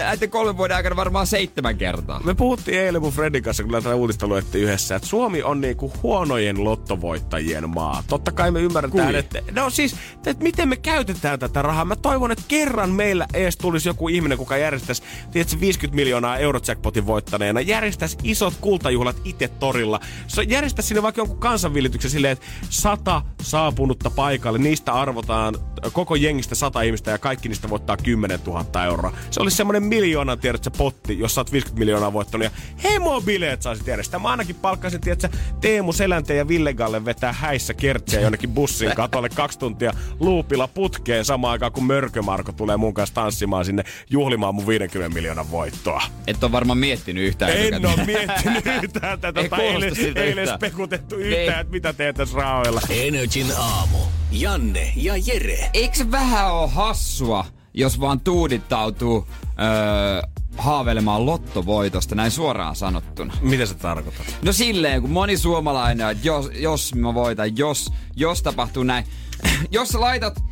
näiden kolmen vuoden aikana varmaan seitsemän kertaa. Me puhuttiin eilen mun Fredin kanssa, kun tätä uutista luettiin yhdessä, että Suomi on niinku huonojen lottovoittajien maa. Totta kai me ymmärretään, Kui? että... No siis, että miten me käytetään tätä rahaa. Mä toivon, että kerran meillä ees tulisi joku ihminen, kuka järjestäisi, tiedätkö, 50 miljoonaa eurojackpotin voittaneena, järjestäisi isot kultajuhlat itse torilla. Järjestäisi sinne vaikka jonkun kansanvillityksen silleen, että sata saapunutta paikalle, niistä arvotaan koko jengistä sata ihmistä ja kaikki niistä voittaa 10 000 euroa. Se olisi semmoinen miljoonan, tiedätkö, potti, jos sä oot 50 miljoonaa voittanut ja hemobileet saisit järjestää. Mä ainakin palkkasin, tiedätkö, Teemu Selänteen ja Ville Galle vetää häissä kertsiä jonnekin bussin katolle kaksi tuntia luupilla putkeen samaan aikaan, kun Mörkömarko tulee mun kanssa tanssimaan sinne juhlimaan mun 50 miljoonan voittoa. Et on varmaan miettinyt yhtään En etukäteen. ole miettinyt yhtään tätä. Ei tai kuulosta eilen, siltä eilen yhtään. spekutettu Ei. yhtään, että mitä teet tässä rahoilla. Energin aamu. Janne ja Jere. Eikö vähän ole hassua, jos vaan tuudittautuu öö, haaveilemaan lottovoitosta, näin suoraan sanottuna? Mitä se tarkoittaa? No silleen, kun moni suomalainen, että jos, jos mä voitan, jos, jos tapahtuu näin. jos sä laitat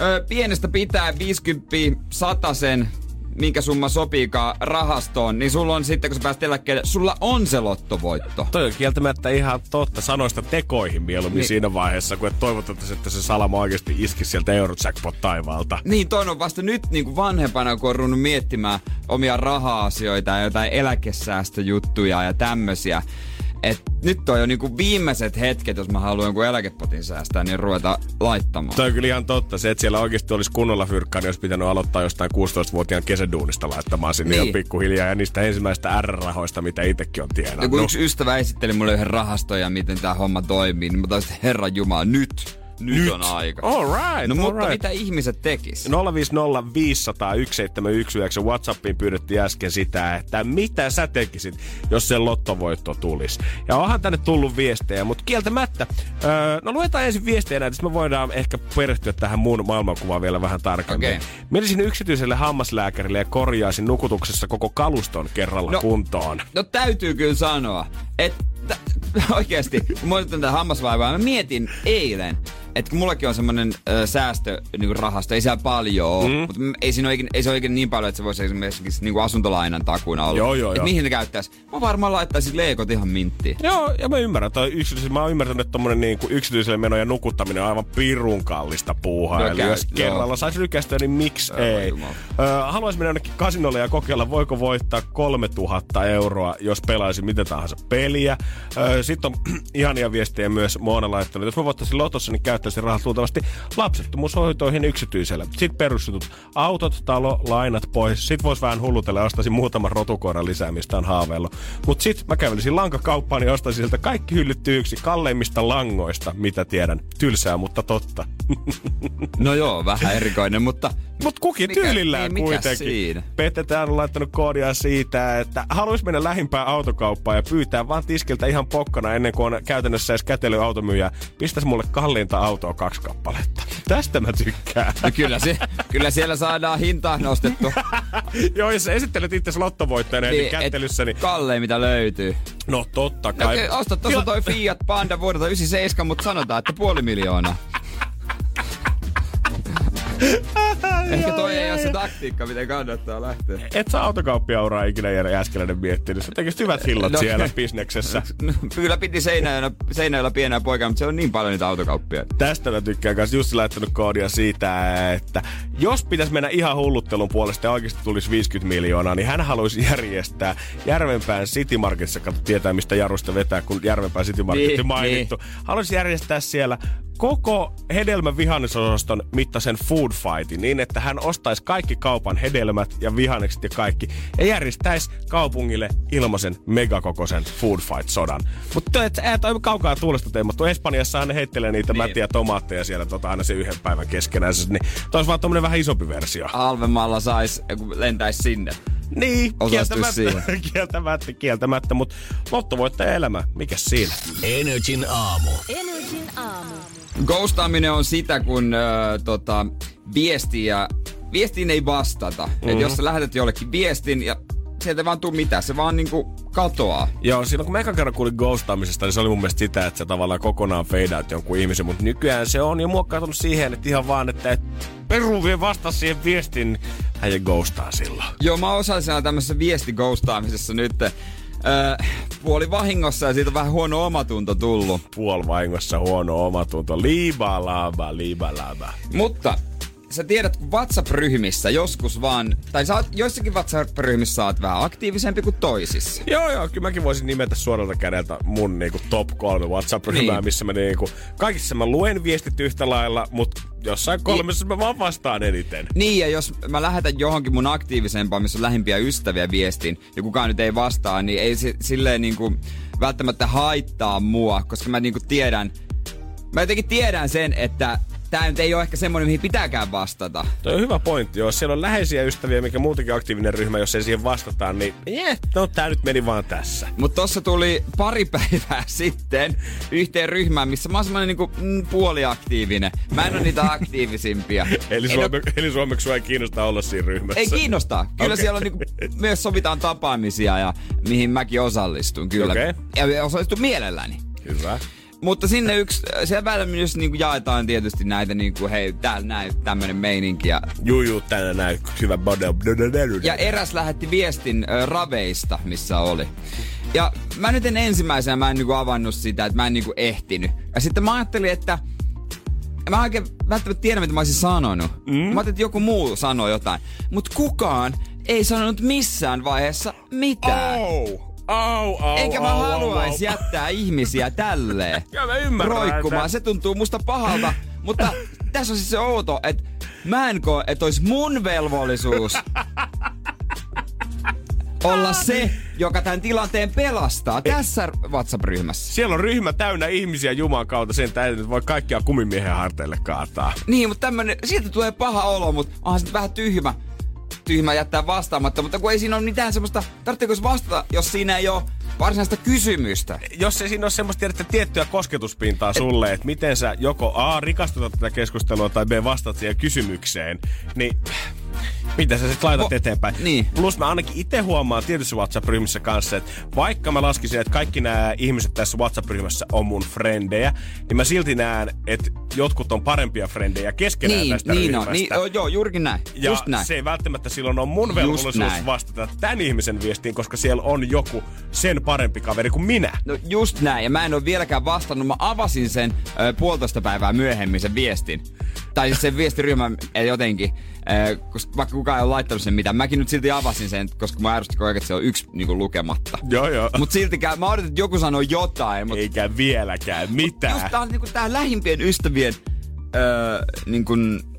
ö, pienestä pitää 50 sen minkä summa sopiikaan rahastoon, niin sulla on sitten, kun sä pääset eläkkeelle, sulla on se lottovoitto. Toi on kieltämättä ihan totta sanoista tekoihin mieluummin Niin. siinä vaiheessa, kun et toivotettaisiin, että se salama oikeasti iskisi sieltä Eurojackpot taivaalta. Niin, toi on vasta nyt niin kuin vanhempana, kun on runnut miettimään omia raha-asioita ja jotain eläkesäästöjuttuja ja tämmösiä. Et nyt on niinku viimeiset hetket, jos mä haluan jonkun eläkepotin säästää, niin ruveta laittamaan. Toi on kyllä ihan totta. Se, että siellä oikeasti olisi kunnolla fyrkkaa, niin olisi pitänyt aloittaa jostain 16-vuotiaan kesäduunista laittamaan sinne Niin. jo pikkuhiljaa. Ja niistä ensimmäistä R-rahoista, mitä itsekin on Ja kun tienannut. yksi ystävä esitteli mulle yhden rahaston ja miten tämä homma toimii, niin mä taisin, että herran jumala, nyt, nyt, nyt. on aika. All right, no all mutta right. mitä ihmiset tekis? 050 500 1719 Whatsappiin pyydettiin äsken sitä, että mitä sä tekisit, jos se lottovoitto tulisi. Ja onhan tänne tullut viestejä, mutta kieltämättä. Öö, no luetaan ensin viestejä näitä, me voidaan ehkä perehtyä tähän muun maailmankuvaan vielä vähän tarkemmin. Okei. Menisin yksityiselle hammaslääkärille ja korjaisin nukutuksessa koko kaluston kerralla No. kuntoon. No täytyy kyllä sanoa, että oikeasti, kun mä tätä hammasvaivaa, mä mietin eilen, kun mullakin on semmonen ö, säästö niin rahasto, ei siellä paljon ole, mm. mutta ei, siinä oikein, ei se oikein niin paljon, että se voisi esimerkiksi niin kuin asuntolainan takuuna olla. Joo, joo, Et joo. mihin ne käyttäisi? Mä varmaan laittaisin leekot ihan minttiin. Joo, ja mä ymmärrän. Toi yksityis- mä oon ymmärtänyt, että tommonen niin kuin yksityiselle meno ja nukuttaminen on aivan pirun kallista puuhaa. Joo, Eli käy- jos joo. kerralla saisi lykästä, niin miksi Aivan ei? Ö, haluaisin mennä jonnekin kasinolle ja kokeilla, voiko voittaa 3000 euroa, jos pelaisi mitä tahansa peliä. Ö, Sitten on ihania viestejä myös Moona laittanut. Jos mä voittaisin lotossa, niin käyttäisin rahat luultavasti lapsettomuushoitoihin yksityisellä. Sitten perusjutut. Autot, talo, lainat pois. Sitten vois vähän hullutella ja ostaisin muutaman rotukoiran lisää, mistä on haaveillut. Mut sit mä kävelisin lankakauppaan ja ostaisin sieltä kaikki hyllyt tyykiksi kalleimmista langoista, mitä tiedän. Tylsää, mutta totta. No joo, vähän erikoinen, mutta Mut kukin Mikä- tyylillään niin, kuitenkin. siinä? Petetään on laittanut koodia siitä, että haluaisi mennä lähimpään autokauppaan ja pyytää vaan tiskiltä ihan pokkana ennen kuin on käytännössä edes kätely automyyjä. Pistäisi mulle kalliinta autoa kaksi kappaletta. Tästä mä tykkään. no kyllä, se, kyllä siellä saadaan hintaa nostettu. Joo, jos esittelet itse lottovoittajana niin, kättelyssä, niin Kallein mitä löytyy. no totta No, kai. okei, osta tuossa toi Fiat Panda vuodelta 97, mutta sanotaan, että puoli miljoonaa. Ehkä toi ei ole se taktiikka, miten kannattaa lähteä. Et sä autokauppiauraa ikinä Jere Jääskeläinen miettinyt. Sä tekisit hyvät hillot No. siellä bisneksessä. No, Kyllä piti Seinäjoella, Seinäjoella pienää poikaa, mutta se on niin paljon niitä autokauppia. Tästä mä tykkään kanssa Jussi laittanut koodia siitä, että jos pitäisi mennä ihan hulluttelun puolesta ja oikeasti tulisi 50 miljoonaa, niin hän haluaisi järjestää Järvenpään City Marketissa, kato tietää mistä Jarusta vetää, kun Järvenpään City Market Niin, niin, mainittu. Niin. Haluaisi järjestää siellä koko hedelmän vihannesosaston mittaisen food fightin niin, että hän ostaisi kaikki kaupan hedelmät ja vihannekset ja kaikki ja järjestäisi kaupungille ilmaisen megakokoisen food fight sodan. Mutta et, et, toi kaukaa tuulesta teemattu. Espanjassahan ne heittelee niitä niin. mätiä tomaatteja siellä tota, aina se yhden päivän keskenään. Niin toi olisi vaan tommonen vähän isompi versio. Halvemmalla sais, kun lentäisi sinne. Niin, kieltämättä, kieltämättä, kieltämättä, mutta lottovoittaja elämä, mikä siinä? Energin aamu. Energin aamu. Ghostaaminen on sitä, kun äh, tota, viesti ja viestiin ei vastata. Mm-hmm. Et jos sä lähetät jollekin viestin ja sieltä ei vaan tuu mitään, se vaan niinku katoaa. Joo, silloin kun mä ekan kerran kuulin ghostaamisesta, niin se oli mun mielestä sitä, että sä tavallaan kokonaan feidaat jonkun ihmisen, mutta nykyään se on jo muokkautunut siihen, että ihan vaan, että et Peru vie vasta siihen viestin, hän ja ghostaa silloin. Joo, mä osallisena tämmöisessä viestighostaamisessa nyt. Äh, puoli vahingossa ja siitä on vähän huono omatunto tullut. Puolvahingossa huono omatunto, liiba laaba, liiba laaba. Mutta sä tiedät, kun WhatsApp-ryhmissä joskus vaan, tai sä oot, joissakin WhatsApp-ryhmissä sä oot vähän aktiivisempi kuin toisissa. Joo, joo, kyllä mäkin voisin nimetä suoralta kädeltä mun niinku, top kolme WhatsApp-ryhmää, Niin. missä mä niinku, kaikissa mä luen viestit yhtä lailla, mutta jossain kolmessa mä vaan vastaan eniten. Niin, ja jos mä lähetän johonkin mun aktiivisempaan, missä on lähimpiä ystäviä viestin, ja kukaan nyt ei vastaa, niin ei se silleen niinku välttämättä haittaa mua, koska mä niinku tiedän, mä jotenkin tiedän sen, että tää nyt ei ole ehkä semmoinen, mihin pitääkään vastata. Toi on hyvä pointti, jos siellä on läheisiä ystäviä, mikä muutenkin aktiivinen ryhmä, jos ei siihen vastataan, niin yeah, no tää nyt meni vaan tässä. Mutta tossa tuli pari päivää sitten yhteen ryhmään, missä mä oon semmonen niinku mm, puoliaktiivinen. Mä en oo niitä aktiivisimpia. Eli, suome, eli suomeksi sua ei kiinnosta olla siinä ryhmässä. Ei kiinnosta. Kyllä okay. siellä on niinku, myös sovitaan tapaamisia ja mihin mäkin osallistun kyllä. Okei. Ja osallistun mielelläni. Hyvä. Mutta sinne yksi, siellä välillä myös niinku jaetaan tietysti näitä niinku, hei, täällä näin tämmönen meininki. Ja, Juu, juu, tänne näin hyvä ja eräs lähetti viestin ö, raveista, missä oli. Ja mä nyt en ensimmäisenä, mä en niinku avannut sitä, että mä en niinku ehtinyt. Ja sitten mä ajattelin, että mä oikein välttämättä tiedä, mitä mä olisin sanonut. Mm. Mä ajattelin, että joku muu sanoi jotain. Mutta kukaan ei sanonut missään vaiheessa mitään. Au! Au, au, Enkä mä haluaisi au. jättää ihmisiä tälleen Kyllä mä ymmärrän, roikkumaan. Se tuntuu musta pahalta, mutta tässä on siis se outo, että mä en koe, että olisi mun velvollisuus olla se, joka tämän tilanteen pelastaa tässä WhatsApp-ryhmässä. Siellä on ryhmä täynnä ihmisiä Jumalan kautta, sen täytyy nyt voi kaikkia kumimiehen harteille kaataa. Niin, mutta tämmönen, siitä tulee paha olo, mutta onhan se vähän tyhmä, tyhmä jättää vastaamatta, mutta kun ei siinä ole mitään semmoista, tarvitseeko vastata, jos siinä ei ole varsinaista kysymystä. Jos ei siinä ole semmoista tiedätte, tiettyä kosketuspintaa sulle, että miten sä joko A, rikastutat tätä keskustelua tai B, vastaat siihen kysymykseen, niin mitä sä sitten laitat Vo- eteenpäin? niin. Plus mä ainakin itse huomaan tietyssä WhatsApp-ryhmissä kanssa, että vaikka mä laskisin, että kaikki nämä ihmiset tässä WhatsApp-ryhmässä on mun frendejä, niin mä silti näen, että jotkut on parempia frendejä keskenään Niin, tästä niin on. ryhmästä. Niin, joo, joo, juurikin näin. Ja Just näin. se ei välttämättä silloin ole mun velvollisuus vastata tämän ihmisen viestiin, koska siellä on joku sen parempi kaveri kuin minä. No just näin, ja mä en ole vieläkään vastannut. Mä avasin sen ö, puolitoista päivää myöhemmin sen viestin. Tai siis sen viestiryhmän jotenkin, ö, koska vaikka kukaan ei ole laittanut sen mitään. Mäkin nyt silti avasin sen, koska mä ajan, että se on yksi niinku, lukematta. Joo, joo. Mut siltikään, mä odotin, että joku sanoo jotain, mutta Eikä vieläkään mitään. just tää on niinku tää lähimpien ystävien öö, niin kun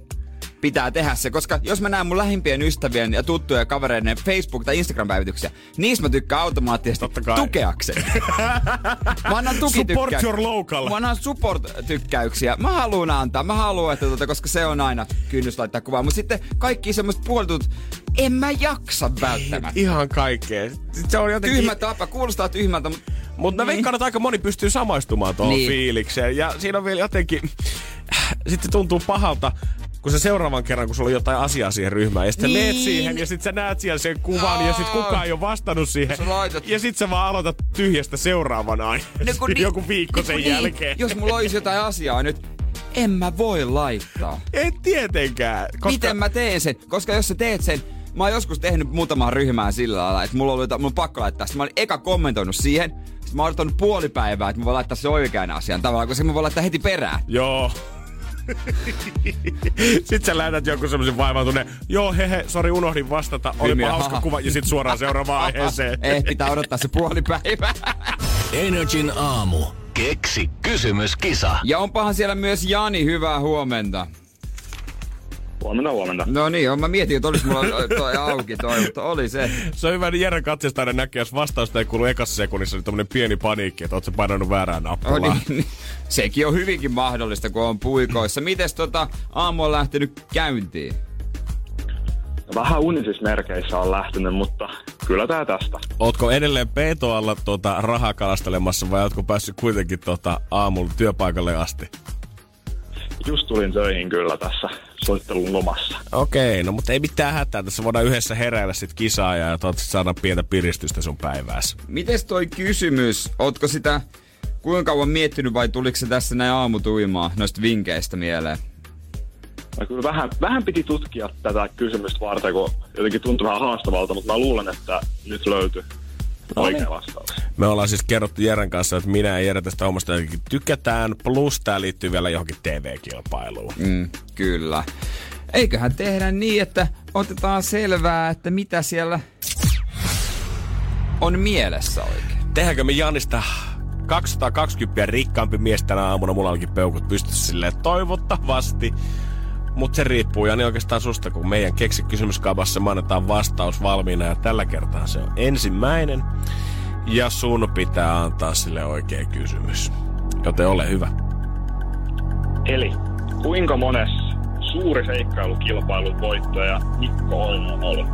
pitää tehdä se, koska jos mä näen mun lähimpien ystävien ja tuttujen kavereiden Facebook- tai Instagram-päivityksiä, niistä mä tykkään automaattisesti tukeakseen. mä annan Support your local. Mä annan support-tykkäyksiä. Mä haluan antaa. Mä haluan, että tota, koska se on aina kynnys laittaa kuvaa. Mutta sitten kaikki semmoiset puolitut, en mä jaksa välttämättä. Ihan kaikkea. Se on jotenkin... Tyhmä tapa, kuulostaa tyhmältä, mutta Mutta mä Niin. veikkaan, että aika moni pystyy samaistumaan tuohon Niin. fiilikseen. Ja siinä on vielä jotenkin... Sitten tuntuu pahalta, kun sä seuraavan kerran, kun sulla on jotain asiaa siihen ryhmään, ja sitten Niin. meet siihen, ja sitten sä näet siellä sen kuvan, ja sitten kukaan ei ole vastannut siihen. Laitat- Ja sitten sä vaan aloitat tyhjästä seuraavan aina. No kun ni- Joku viikko sen niin, jälkeen. Jos mulla olisi jotain asiaa nyt, En mä voi laittaa. Ei tietenkään. Koska... Miten mä teen sen? Koska jos sä teet sen, mä oon joskus tehnyt muutamaa ryhmää sillä lailla, että mulla oli, mulla pakko laittaa. Sitten mä olin eka kommentoinut siihen. Sitten mä oon odottanut puoli päivää, että mä voin laittaa se oikean asian tavallaan, koska mä voin laittaa heti perään. Joo. Sitten sä lähetät joku semmoisen vaivautuneen, joo hehe, sori unohdin vastata, oli hauska kuva ja sitten suoraan seuraavaan aiheeseen. Ei, pitää odottaa se puoli päivää. Energin aamu. Keksi kysymys, kisa. Ja onpahan siellä myös Jani, hyvää huomenta. Huomenta, huomenta. No niin, on, mä mietin, että olisi mulla toi auki toi, mutta oli se. Se on hyvä, niin Jere katseesta aina näkee, jos vastausta ei kuulu ekassa sekunnissa, niin tämmönen pieni paniikki, että oot sä painanut väärään nappulaa. Oh, niin, niin. Sekin on hyvinkin mahdollista, kun on puikoissa. Mites tota aamu on lähtenyt käyntiin? Vähän unisissa merkeissä on lähtenyt, mutta kyllä tää tästä. Ootko edelleen petoalla tota, rahaa kalastelemassa vai ootko päässyt kuitenkin tota, aamulla työpaikalle asti? Just tulin töihin kyllä tässä soittelun lomassa. Okei, no mutta ei mitään hätää. Tässä voidaan yhdessä heräillä sit kisaa ja toivottavasti saada pientä piristystä sun päiväässä. Mites toi kysymys? Ootko sitä kuinka kauan miettinyt vai tuliko se tässä näin aamutuimaa noista vinkkeistä mieleen? Mä kyllä vähän, vähän piti tutkia tätä kysymystä varten, kun jotenkin tuntui vähän haastavalta, mutta mä luulen, että nyt löytyy no oikea niin. vastaus. Me ollaan siis kerrottu Jeren kanssa, että minä ja Jere tästä hommasta jotenkin tykätään, plus tää liittyy vielä johonkin TV-kilpailuun. Mm, kyllä. Eiköhän tehdä niin, että otetaan selvää, että mitä siellä on mielessä oikein. Tehdäänkö me Janista 220 rikkaampi mies tänä aamuna, mulla onkin peukut pystyssä silleen toivottavasti. Mutta se riippuu Jani oikeastaan susta, kun meidän keksi kysymyskaupassa me annetaan vastaus valmiina ja tällä kertaa se on ensimmäinen. Ja sun pitää antaa sille oikea kysymys. Joten ole hyvä. Eli kuinka mones suuri seikkailukilpailun voittaja Mikko Oinonen oli?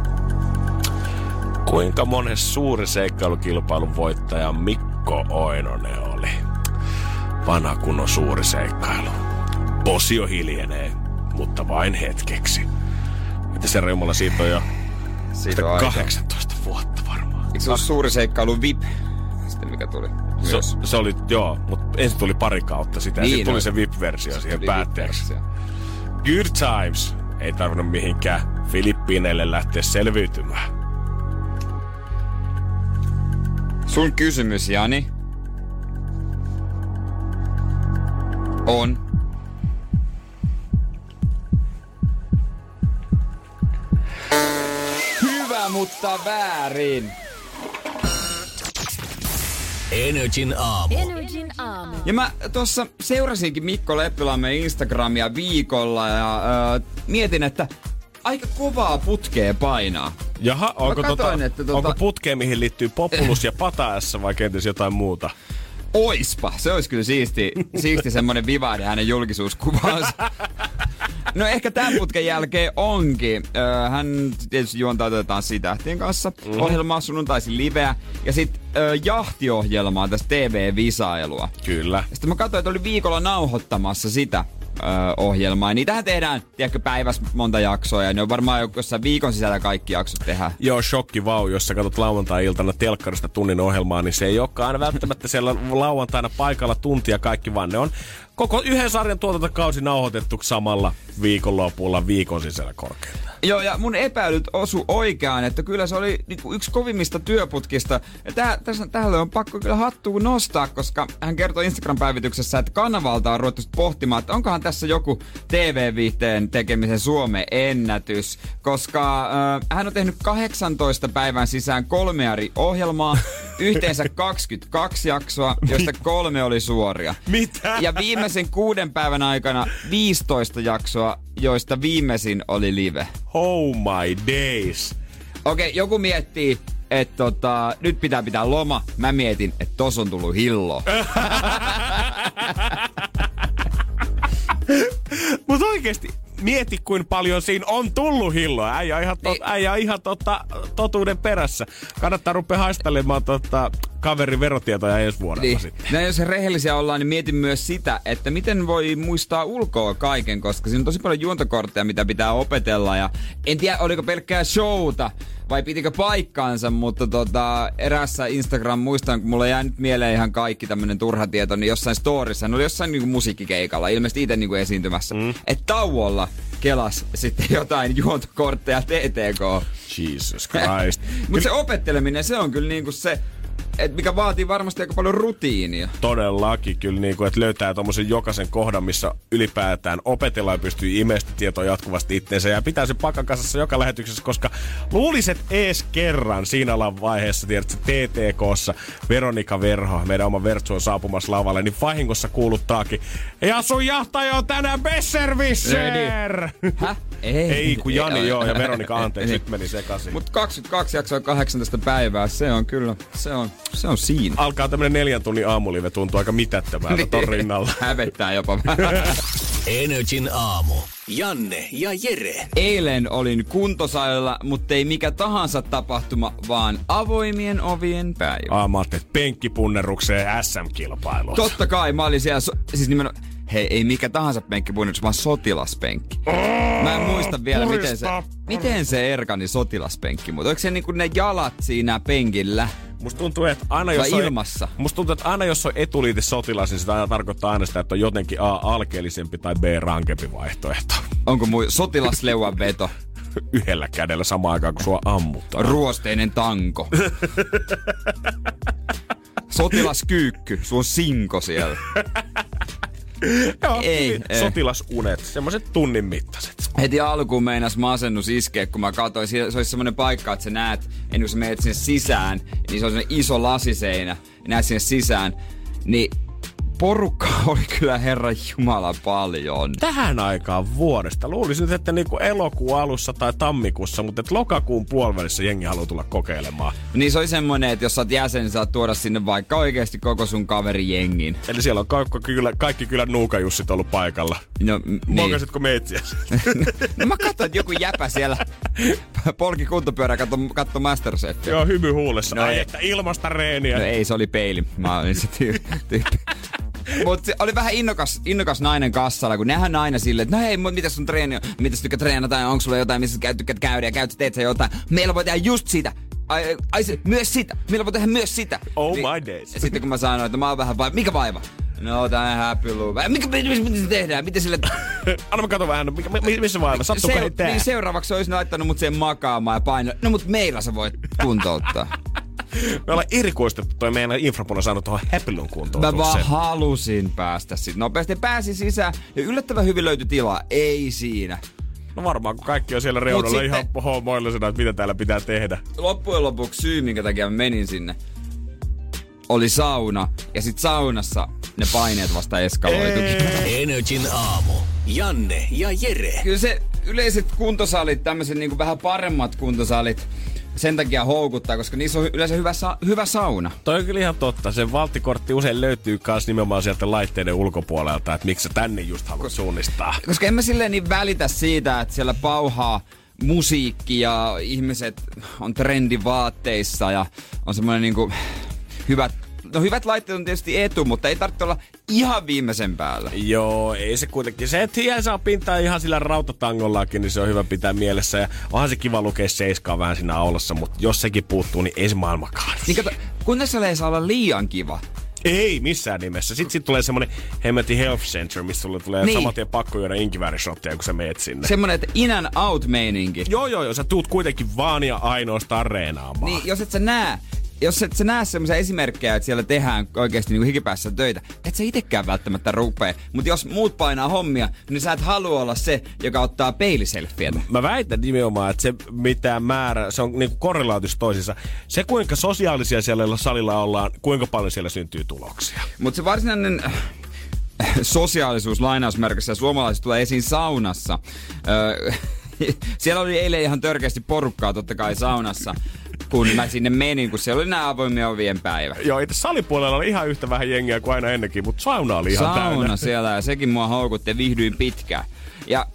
Kuinka mones suuri seikkailukilpailun voittaja Mikko Oinonen oli? Vanha kunnon suuri seikkailu. Posio hiljenee mutta vain hetkeksi. Mitä se Reumalla siitä on jo siitä on 18 aika. vuotta varmaan. Eikö se ole suuri seikkailu VIP? Sitten mikä tuli se, se, oli, joo, mutta ensin tuli pari kautta sitä. Niin, sitten tuli se VIP-versio siihen päätteeksi. Good times. Ei tarvinnut mihinkään Filippiineille lähteä selviytymään. Sun kysymys, Jani, on mutta väärin. Energin aamu. Energin aamu. Ja mä tuossa seurasinkin Mikko Leppilamme Instagramia viikolla ja äh, mietin, että aika kovaa putkea painaa. Jaha, onko, katoin, tota, että tota... onko putkea, mihin liittyy Populus ja Pataessa vai kenties jotain muuta? Oispa, se olisi kyllä siisti, siisti semmonen vivaide hänen julkisuuskuvaansa. No ehkä tämän putken jälkeen onkin. hän tietysti juontaa otetaan siitä tähtien kanssa. Mm. Ohjelmaa sunnuntaisin liveä. Ja sitten jahtiohjelmaa tästä TV-visailua. Kyllä. Sitten mä katsoin, että oli viikolla nauhoittamassa sitä ohjelmaa. Niitähän tehdään, tiedätkö, päivässä monta jaksoa ja ne on varmaan jossain viikon sisällä kaikki jaksot tehdään. Joo, shokki vau, jos sä katsot lauantai-iltana telkkarista tunnin ohjelmaa, niin se ei olekaan aina välttämättä siellä lauantaina paikalla tuntia kaikki, vaan ne on koko yhden sarjan tuotantokausi nauhoitettu samalla viikonlopulla viikon sisällä korkeintaan. Joo, ja mun epäilyt osu oikeaan, että kyllä se oli niinku yksi kovimmista työputkista. Ja tää, tässä, tälle on pakko kyllä hattuun nostaa, koska hän kertoi Instagram-päivityksessä, että kanavalta on ruvettu pohtimaan, että onkohan tässä joku TV-viihteen tekemisen Suomen ennätys. Koska äh, hän on tehnyt 18 päivän sisään kolme eri ohjelmaa, yhteensä 22 jaksoa, joista kolme oli suoria. Mitä? Ja viimeisen kuuden päivän aikana 15 jaksoa, joista viimeisin oli live. Oh my days. Okei, okay, joku miettii, että tota, nyt pitää pitää loma. Mä mietin, että tos on tullut hillo. Mutta oikeesti, mieti kuin paljon siinä on tullut hilloa. Äijä ihan, tot, niin. äijä ihan totta, totuuden perässä. Kannattaa rupea haistelemaan tota, kaverin verotietoja ensi vuodella Niin. Näin, jos rehellisiä ollaan, niin mietin myös sitä, että miten voi muistaa ulkoa kaiken, koska siinä on tosi paljon juontokortteja, mitä pitää opetella. Ja en tiedä, oliko pelkkää showta vai pitikö paikkaansa, mutta tota, erässä Instagram muistan, kun mulla jäi nyt mieleen ihan kaikki tämmönen turha tieto, niin jossain storissa, oli jossain niinku musiikkikeikalla, ilmeisesti itse niinku esiintymässä, mm. että tauolla kelas sitten jotain juontokortteja TTK. Jesus Christ. Mutta se opetteleminen, se on kyllä niinku se, et mikä vaatii varmasti aika paljon rutiinia. Todellakin kyllä, niin kuin, että löytää tuommoisen jokaisen kohdan, missä ylipäätään opetellaan ja pystyy imestä tietoa jatkuvasti itteensä ja pitää se pakan kasassa joka lähetyksessä, koska luuliset ees kerran siinä ollaan vaiheessa, tiedätkö, TTKssa Veronika Verho, meidän oma Vertsu on saapumassa lavalle, niin vahingossa kuuluttaakin, ja sun jahtaja on tänään Besserwisser! Häh? Ei. Ei, kun Jani Ei, joo ja Veronika anteeksi, nyt meni sekaisin. Mut 22 jaksoa 18 päivää, se on kyllä, se on, se on siinä. Alkaa tämmönen neljän tunnin aamulive, tuntuu aika mitättömältä ton rinnalla. Hävettää jopa. Energin aamu. Janne ja Jere. Eilen olin kuntosalilla, mutta ei mikä tahansa tapahtuma, vaan avoimien ovien päivä. Aa, mä penkkipunnerukseen SM-kilpailut. Totta kai, mä olin siellä, so- siis nimenomaan, hei, ei mikä tahansa penkki punnus, vaan sotilaspenkki. Mä en muista vielä, miten se, miten se erkani sotilaspenkki, mutta onko se niinku ne jalat siinä penkillä? Musta tuntuu, että aina jos on, ilmassa? Musta tuntuu, että aina jos on etuliite sotilas, niin sitä aina tarkoittaa aina sitä, että on jotenkin A alkeellisempi tai B rankempi vaihtoehto. Onko muu sotilasleuan veto? Yhdellä kädellä samaan aikaan, kun sua ammutaan. Ruosteinen tanko. Sotilaskyykky, sun on sinko siellä. Joo, ei, hyvin ei. Sotilasunet, semmoiset tunnin mittaiset. Heti alkuun meinas masennus iskeä, kun mä katsoin. Siellä- Se olisi semmoinen paikka, että sä näet, ennen kuin sä menet sinne sisään, niin se on semmoinen iso lasiseinä, ja näet sinne sisään. Niin porukka oli kyllä herran jumala paljon. Tähän aikaan vuodesta. Luulisin että niinku elokuun alussa tai tammikuussa, mutta lokakuun puolivälissä jengi haluaa tulla kokeilemaan. Niin se oli semmoinen, että jos sä oot jäsen, niin saat tuoda sinne vaikka oikeasti koko sun kaverijengin. Eli siellä on kaikki kyllä, kaikki kyllä nuukajussit ollut paikalla. No, m- niin. Mokasitko meitsiä? no mä katsoin, että joku jäpä siellä polki kuntopyörää, katso, katso Masterchefia. Joo, hymy huulessa. No Ai, että ilmasta reeniä. No ei, se oli peili. Mä olin se tyy- tyyppi. Mutta se oli vähän innokas, innokas nainen kassalla, kun nehän aina silleen, että no hei, mut mitäs sun treeni on? Mitäs tykkää treenata? Ja onko sulla jotain, missä sä tykkäät käydä ja käyt, teet sä jotain? Meillä voi tehdä just sitä. Ai, ai se, myös sitä. Meillä voi tehdä myös sitä. Oh Niin- my days. Sitten kun mä sanoin, että mä oon vähän vaiva. Mikä vaiva? No, tää häpylu. Mikä, mitä, mitä se tehdään? Miten sille... Anna mä katon vähän, no, mikä, mi- missä vaiva? Sattuuko Seu- tää? niin seuraavaksi olisi laittanut mut siihen makaamaan ja paino. No mut meillä sä voit kuntouttaa. Me ollaan erikoistettu toi meidän infrapuna saanut tuohon häpylyn Mä kuntoutukseen. vaan halusin päästä sit nopeasti. Pääsin sisään ja yllättävän hyvin löytyi tilaa. Ei siinä. No varmaan, kun kaikki on siellä reunalla sitten- ihan homoillisena, että mitä täällä pitää tehdä. Loppujen lopuksi syy, minkä takia mä menin sinne, oli sauna. Ja sit saunassa ne paineet vasta eskaloitukin. Energin aamu. Janne ja Jere. Kyllä se yleiset kuntosalit, tämmöiset niinku vähän paremmat kuntosalit, sen takia houkuttaa, koska niissä on yleensä hyvä, sa- hyvä sauna. Toi on kyllä ihan totta. Se valttikortti usein löytyy myös nimenomaan sieltä laitteiden ulkopuolelta, että miksi sä tänne just haluat suunnistaa. Koska en mä silleen niin välitä siitä, että siellä pauhaa musiikki ja ihmiset on trendivaatteissa ja on semmoinen niinku hyvät, no hyvät laitteet on tietysti etu, mutta ei tarvitse olla ihan viimeisen päällä. Joo, ei se kuitenkin. Se, että ihan saa pintaa ihan sillä rautatangollakin, niin se on hyvä pitää mielessä. Ja onhan se kiva lukea seiskaa vähän siinä aulassa, mutta jos sekin puuttuu, niin ei se maailmakaan. Niin kato, kunnes se ei saa olla liian kiva. Ei missään nimessä. Sitten sit tulee semmonen hemmetin health center, missä sulle tulee Niin. saman tien pakko juoda inkiväärisotteja, kun sä meet sinne. Se... Semmonen, että in and out meininki. Joo, joo, joo. Sä tuut kuitenkin vaan ja ainoastaan reenaamaan. Niin, jos et sä näe, jos et sä näe semmoisia esimerkkejä, että siellä tehdään oikeasti niinku hikipäässä töitä, et sä itekään välttämättä rupee. Mutta jos muut painaa hommia, niin sä et halua olla se, joka ottaa peiliselfietä. Mä väitän nimenomaan, että se mitä määrä, se on niinku korrelaatus toisissa. Se kuinka sosiaalisia siellä salilla ollaan, kuinka paljon siellä syntyy tuloksia. Mutta se varsinainen äh, sosiaalisuus lainausmerkissä suomalaiset tulee esiin saunassa. Öö, siellä oli eilen ihan törkeästi porukkaa totta kai saunassa, kun mä sinne menin, kun siellä oli nämä avoimien ovien päivä. Joo, itse salipuolella oli ihan yhtä vähän jengiä kuin aina ennenkin, mutta sauna oli ihan Sauna täynnä. siellä ja sekin mua houkutti ja viihdyin pitkään. Ja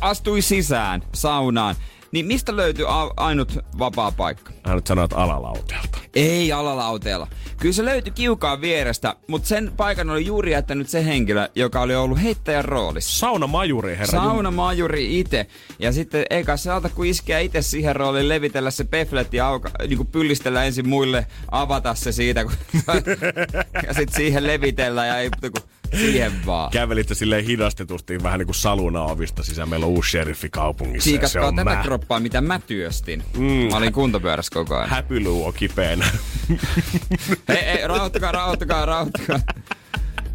astui sisään saunaan. Niin mistä löytyi a- ainut vapaa paikka? Nyt sanoit alalauteelta. Ei alalauteella. Kyllä se löytyi kiukaan vierestä, mutta sen paikan oli juuri jättänyt se henkilö, joka oli ollut heittäjän roolissa. Saunamajuri, herra. Saunamajuri itse. Ja sitten eikä se alta kuin iskeä itse siihen rooliin, levitellä se pefletti ja auka, niin kuin pyllistellä ensin muille, avata se siitä, kun, ja sitten siihen levitellä ja ei kun siihen vaan. Kävelitte silleen hidastetusti vähän niin kuin saluna ovista sisään. Meillä on uusi sheriffi kaupungissa. Siikatkaa tätä mä. kroppaa, mitä mä työstin. Mm. Mä olin kuntopyörässä koko ajan. Häpyluu on kipeänä. ei, ei, rauhoittakaa, rauhoittakaa, rauhoittakaa.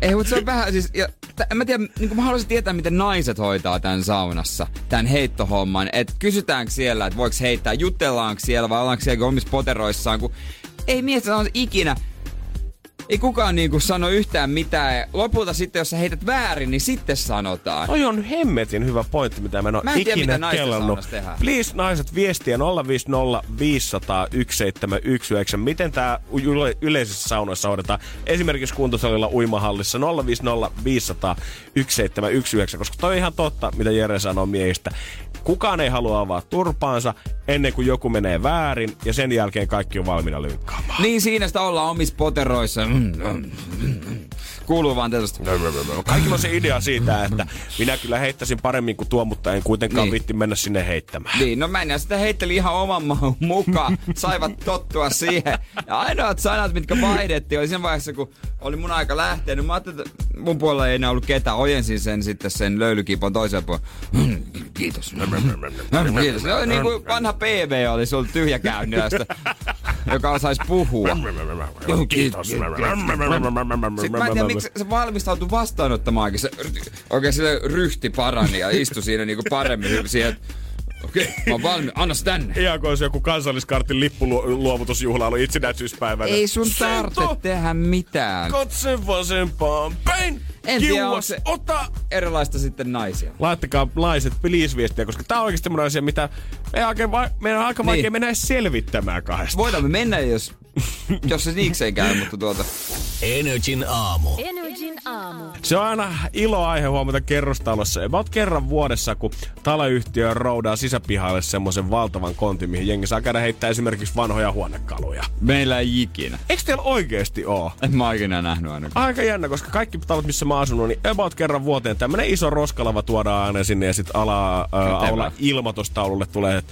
Ei, mutta se on vähän siis, ja, t- en mä tiedä, niin mä haluaisin tietää, miten naiset hoitaa tämän saunassa, tämän heittohomman. Että kysytäänkö siellä, että voiko heittää, jutellaanko siellä vai ollaanko siellä omissa poteroissaan, kun ei miestä on ikinä, ei kukaan niinku sano yhtään mitään. Lopulta sitten, jos sä heität väärin, niin sitten sanotaan. Toi on hemmetin hyvä pointti, mitä mä en ole Mä en tiedä, ikinä mitä naisten kellannut. Please naiset viestiä 050 500 1719. Miten tää yle- yleisissä saunoissa hoidetaan? Esimerkiksi kuntosalilla uimahallissa 050 500 1719. Koska toi on ihan totta, mitä Jere sanoo miehistä. Kukaan ei halua avaa turpaansa ennen kuin joku menee väärin ja sen jälkeen kaikki on valmiina lynkkaamaan. Niin siinä sitä ollaan omissa poteroissa. Mm, mm, mm. Kuuluu vaan tietysti. Kaikilla on se idea siitä, että minä kyllä heittäisin paremmin kuin tuo, mutta en kuitenkaan Niin. vitti mennä sinne heittämään. Niin, no mä en sitä heitteli ihan oman maun mukaan. Saivat tottua siihen. Ja ainoat sanat, mitkä vaihdettiin, oli siinä vaiheessa, kun oli mun aika lähteä. Niin mä ajattelin, että mun puolella ei enää ollut ketään. Ojensin sen sitten sen löylykipon toiseen puolelle. Mm, Kiitos. Mm, Kiitos. Se oli niin kuin vanha PV oli, se oli tyhjä käynnöstä, joka osaisi puhua. Kiitos. Sitten mä en tiedä, miksi se valmistautui vastaanottamaankin. Se oikein sille ryhti parani ja istui siinä niinku paremmin siihen, että okei, mä oon valmis, anna se tänne. Ihan kuin olisi joku kansalliskartin lippuluovutusjuhla ollut itsenäisyyspäivänä. Ei sun tarvitse tehdä mitään. Katse vasempaan päin. En tiedä, onko Kiuas, se- ota. Erilaista sitten naisia. Laittakaa naiset please viestiä, koska tää on oikeasti semmoinen asia, mitä me oikein va- meidän on aika vaikea Niin. mennä edes selvittämään kahdesta. Voidaan me mennä, jos, jos se niikseen käy, mutta tuota... Energin aamu. Energin aamu. Se on aina iloaihe huomata kerrostalossa. About kerran vuodessa, kun taloyhtiö roudaa sisäpihalle semmoisen valtavan kontin, mihin jengi saa käydä heittää esimerkiksi vanhoja huonekaluja. Meillä ei ikinä. Eikö teillä oikeesti oo? En mä oon ikinä nähnyt ainakaan. Aika jännä, koska kaikki talot, missä mä oon asunut, niin about kerran vuoteen tämmönen iso roskalava tuodaan aina sinne ja sit ala, ä, aula ilmoitustaululle tulee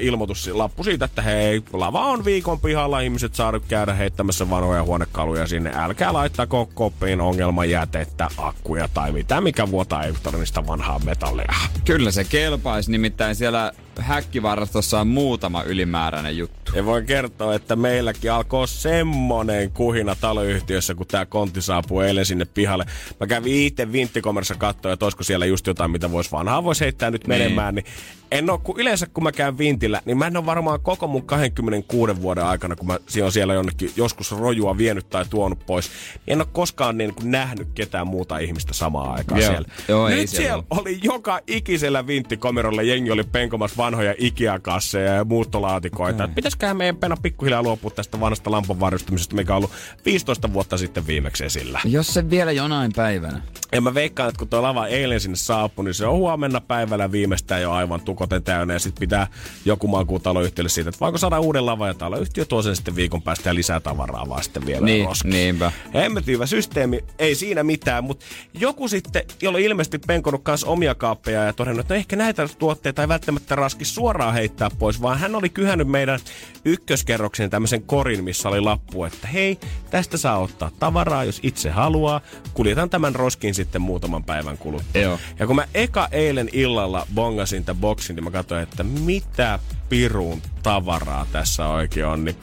ilmoituslappu siitä, että hei, lava on viikon pihalla, ihmiset saa käydä heittämässä vanhoja huonekaluja sinne. Älkää laittako koppiin ongelmajätettä, akkuja tai mitä, mikä vuotaa elektronista vanhaa metallia. Kyllä se kelpaisi, nimittäin siellä häkkivarastossa on muutama ylimääräinen juttu. Ja voin kertoa, että meilläkin alkoi semmonen kuhina taloyhtiössä, kun tää kontti saapui eilen sinne pihalle. Mä kävin itse vinttikomerissa katsoa, että olisiko siellä just jotain, mitä vois vanhaa vois heittää nyt menemään. Niin en oo, kun yleensä kun mä käyn vintillä, niin mä en oo varmaan koko mun 26 vuoden aikana, kun mä on siellä jonnekin joskus rojua vienyt tai tuonut pois, niin en oo koskaan niin kuin nähnyt ketään muuta ihmistä samaan aikaan Joo. siellä. Joo, nyt siellä siellä oli joka ikisellä vinttikomerolla jengi oli penkomassa vanhoja Ikea-kasseja ja muuttolaatikoita. Okay. Pitäisiköhän meidän pena pikkuhiljaa luopua tästä vanhasta lampon varustamisesta, mikä on ollut 15 vuotta sitten viimeksi esillä. Jos se vielä jonain päivänä. Ja mä veikkaan, että kun tuo lava eilen sinne saapui, niin se on huomenna päivällä viimeistään jo aivan tukoten täynnä. Ja sitten pitää joku maakuu taloyhtiölle siitä, että voiko saada uuden lava ja taloyhtiö tuo sen sitten viikon päästä ja lisää tavaraa vaan sitten vielä Niin, roskiin. niinpä. Hemmetin hyvä systeemi, ei siinä mitään, mutta joku sitten, jolla ilmeisesti penkonut kanssa omia kaappeja ja todennut, että no ehkä näitä tuotteita ei välttämättä raski suoraan heittää pois, vaan hän oli kyhännyt meidän ykköskerroksen tämmöisen korin, missä oli lappu, että hei, tästä saa ottaa tavaraa, jos itse haluaa. Kuljetan tämän roskin sitten muutaman päivän kuluttua. Joo. Ja kun mä eka eilen illalla bongasin tämän boksin, niin mä katsoin, että mitä pirun tavaraa tässä oikein on, niin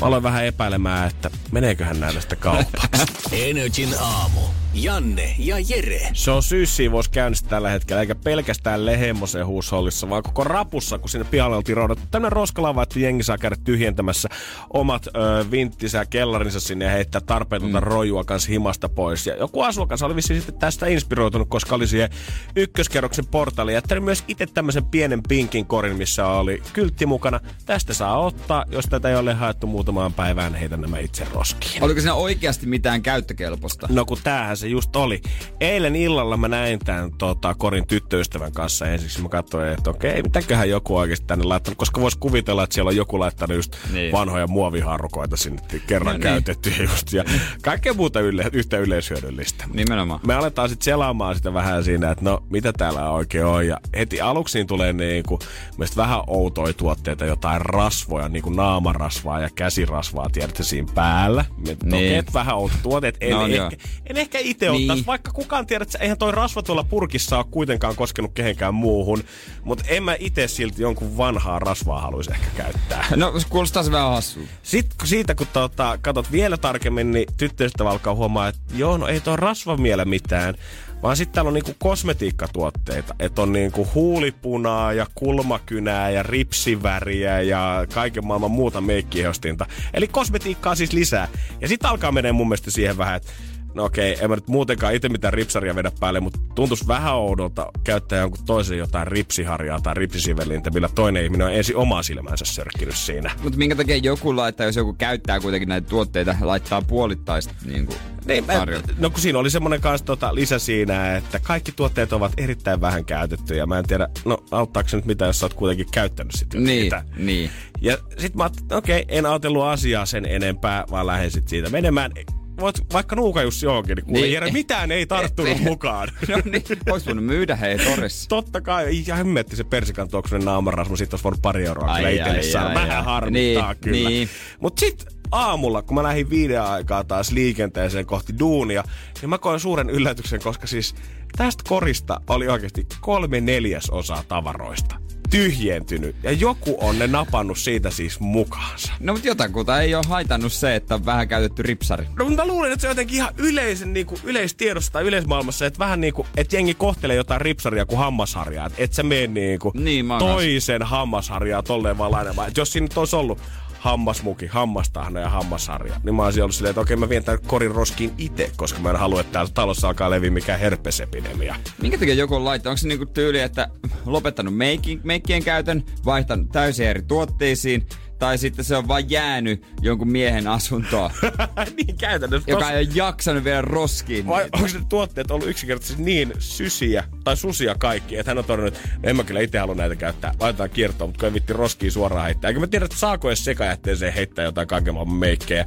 mä aloin vähän epäilemään, että meneeköhän näillä sitten kaupaksi. Energin aamu. Janne ja Jere. Se on syyssiivous käynnissä tällä hetkellä, eikä pelkästään Lehemmosen huushollissa, vaan koko rapussa, kun sinne pihalle oltiin roudattu tämmöinen roskalava, että jengi saa käydä tyhjentämässä omat ö, vinttisä ja kellarinsa sinne ja heittää tarpeetonta mm. rojua kanssa himasta pois. Ja joku asukas oli vissiin sitten tästä inspiroitunut, koska oli siihen ykköskerroksen portaali jättänyt myös itse tämmöisen pienen pinkin korin, missä oli kyltti mukana. Tästä saa ottaa, jos tätä ei ole haettu muuta muutamaan päivään heitän nämä itse roskiin. Oliko siinä oikeasti mitään käyttökelpoista? No kun tämähän se just oli. Eilen illalla mä näin tämän tota, Korin tyttöystävän kanssa ensiksi. Mä katsoin, että okei, mitäköhän joku oikeasti tänne laittanut. Koska vois kuvitella, että siellä on joku laittanut just Niin. vanhoja muoviharukoita sinne kerran No niin. käytettyjä just. Ja kaikkea muuta yle, yhtä yleishyödyllistä. Nimenomaan. Me aletaan sitten selaamaan sitä vähän siinä, että no mitä täällä oikein on. Ja heti aluksi siinä tulee niinku, mielestäni vähän outoja tuotteita, jotain rasvoja, niinku naamarasvaa ja käsirasvaa, tiedätte siinä päällä. Niin. niin. vähän outo tuotteet. En, No, joo. ehkä, en ehkä itse Niin. ottaisi, vaikka kukaan tiedä, että eihän toi rasva tuolla purkissa ole kuitenkaan koskenut kehenkään muuhun. Mutta en mä itse silti jonkun vanhaa rasvaa haluaisi ehkä käyttää. No, kuulostaa se vähän hassu. Sitten kun siitä, kun tota, katot vielä tarkemmin, niin tyttöystävä alkaa huomaa, että joo, no ei tuo rasva miele mitään. Vaan sitten täällä on niinku kosmetiikkatuotteita. Että on niinku huulipunaa ja kulmakynää ja ripsiväriä ja kaiken maailman muuta meikkihostinta. Eli kosmetiikkaa siis lisää. Ja sitten alkaa menee mun mielestä siihen vähän, että No okei, en mä nyt muutenkaan itse mitään ripsaria vedä päälle, mutta tuntuisi vähän oudolta käyttää jonkun toisen jotain ripsiharjaa tai ripsisivelintä, millä toinen ihminen on ensin omaa silmänsä sörkkinyt siinä. Mutta minkä takia joku laittaa, jos joku käyttää kuitenkin näitä tuotteita, laittaa puolittaista niin kuin Niin, mä, no kun siinä oli semmoinen kanssa tota, lisä siinä, että kaikki tuotteet ovat erittäin vähän käytettyjä. Mä en tiedä, no auttaako se nyt mitä, jos sä oot kuitenkin käyttänyt sitä. Niin, sitä. niin. Ja sit mä okei, en ajatellut asiaa sen enempää, vaan lähdin sit siitä menemään. Voit vaikka nuuka just johonkin, niin Niin. Jere, mitään ei tarttunut Niin. mukaan. No niin, ois voinut myydä hei torissa. Totta kai, ihan hemmetti se persikan tuoksunen naamarasma, sit olisi voinut pari euroa Ai, kyllä ai, ai, Vähän ai. harmittaa Niin, kyllä. niin. Mut sit aamulla, kun mä lähdin viiden aikaa taas liikenteeseen kohti duunia, niin mä koin suuren yllätyksen, koska siis tästä korista oli oikeasti kolme neljäsosaa tavaroista tyhjentynyt. Ja joku on ne napannut siitä siis mukaansa. No mutta jotakuta ei ole haitannut se, että on vähän käytetty ripsari. No mutta mä luulen, että se on jotenkin ihan yleisen, niin kuin, yleistiedossa tai yleismaailmassa, että vähän niin kuin, että jengi kohtelee jotain ripsaria kuin hammasharjaa. Että et sä mene niin kuin Niin, toisen hammasharjaa tolleen vaan lainemaan. Että jos siinä nyt olisi ollut hammasmuki, hammastahna ja hammasharja, niin mä olisin ollut silleen, että okei mä vien tämän korin roskiin itse, koska mä en halua, että täällä talossa alkaa leviä mikään herpesepidemia. Minkä takia joku on laittanut? Onko se niinku tyyli, että lopettanut meikki, meikkien käytön, vaihtanut täysin eri tuotteisiin, tai sitten se on vaan jäänyt jonkun miehen asuntoon, niin käytännössä. joka tos- ei ole jaksanut vielä roskiin. Vai niitä. onko ne tuotteet ollut yksinkertaisesti niin sysiä tai susia kaikki, että hän on todennut, että en mä kyllä itse halua näitä käyttää. Laitetaan kiertoon, mutta kun ei vitti roskiin suoraan heittää. Eikä mä tiedä, että saako edes sekajätteeseen heittää jotain kaiken maailman meikkejä.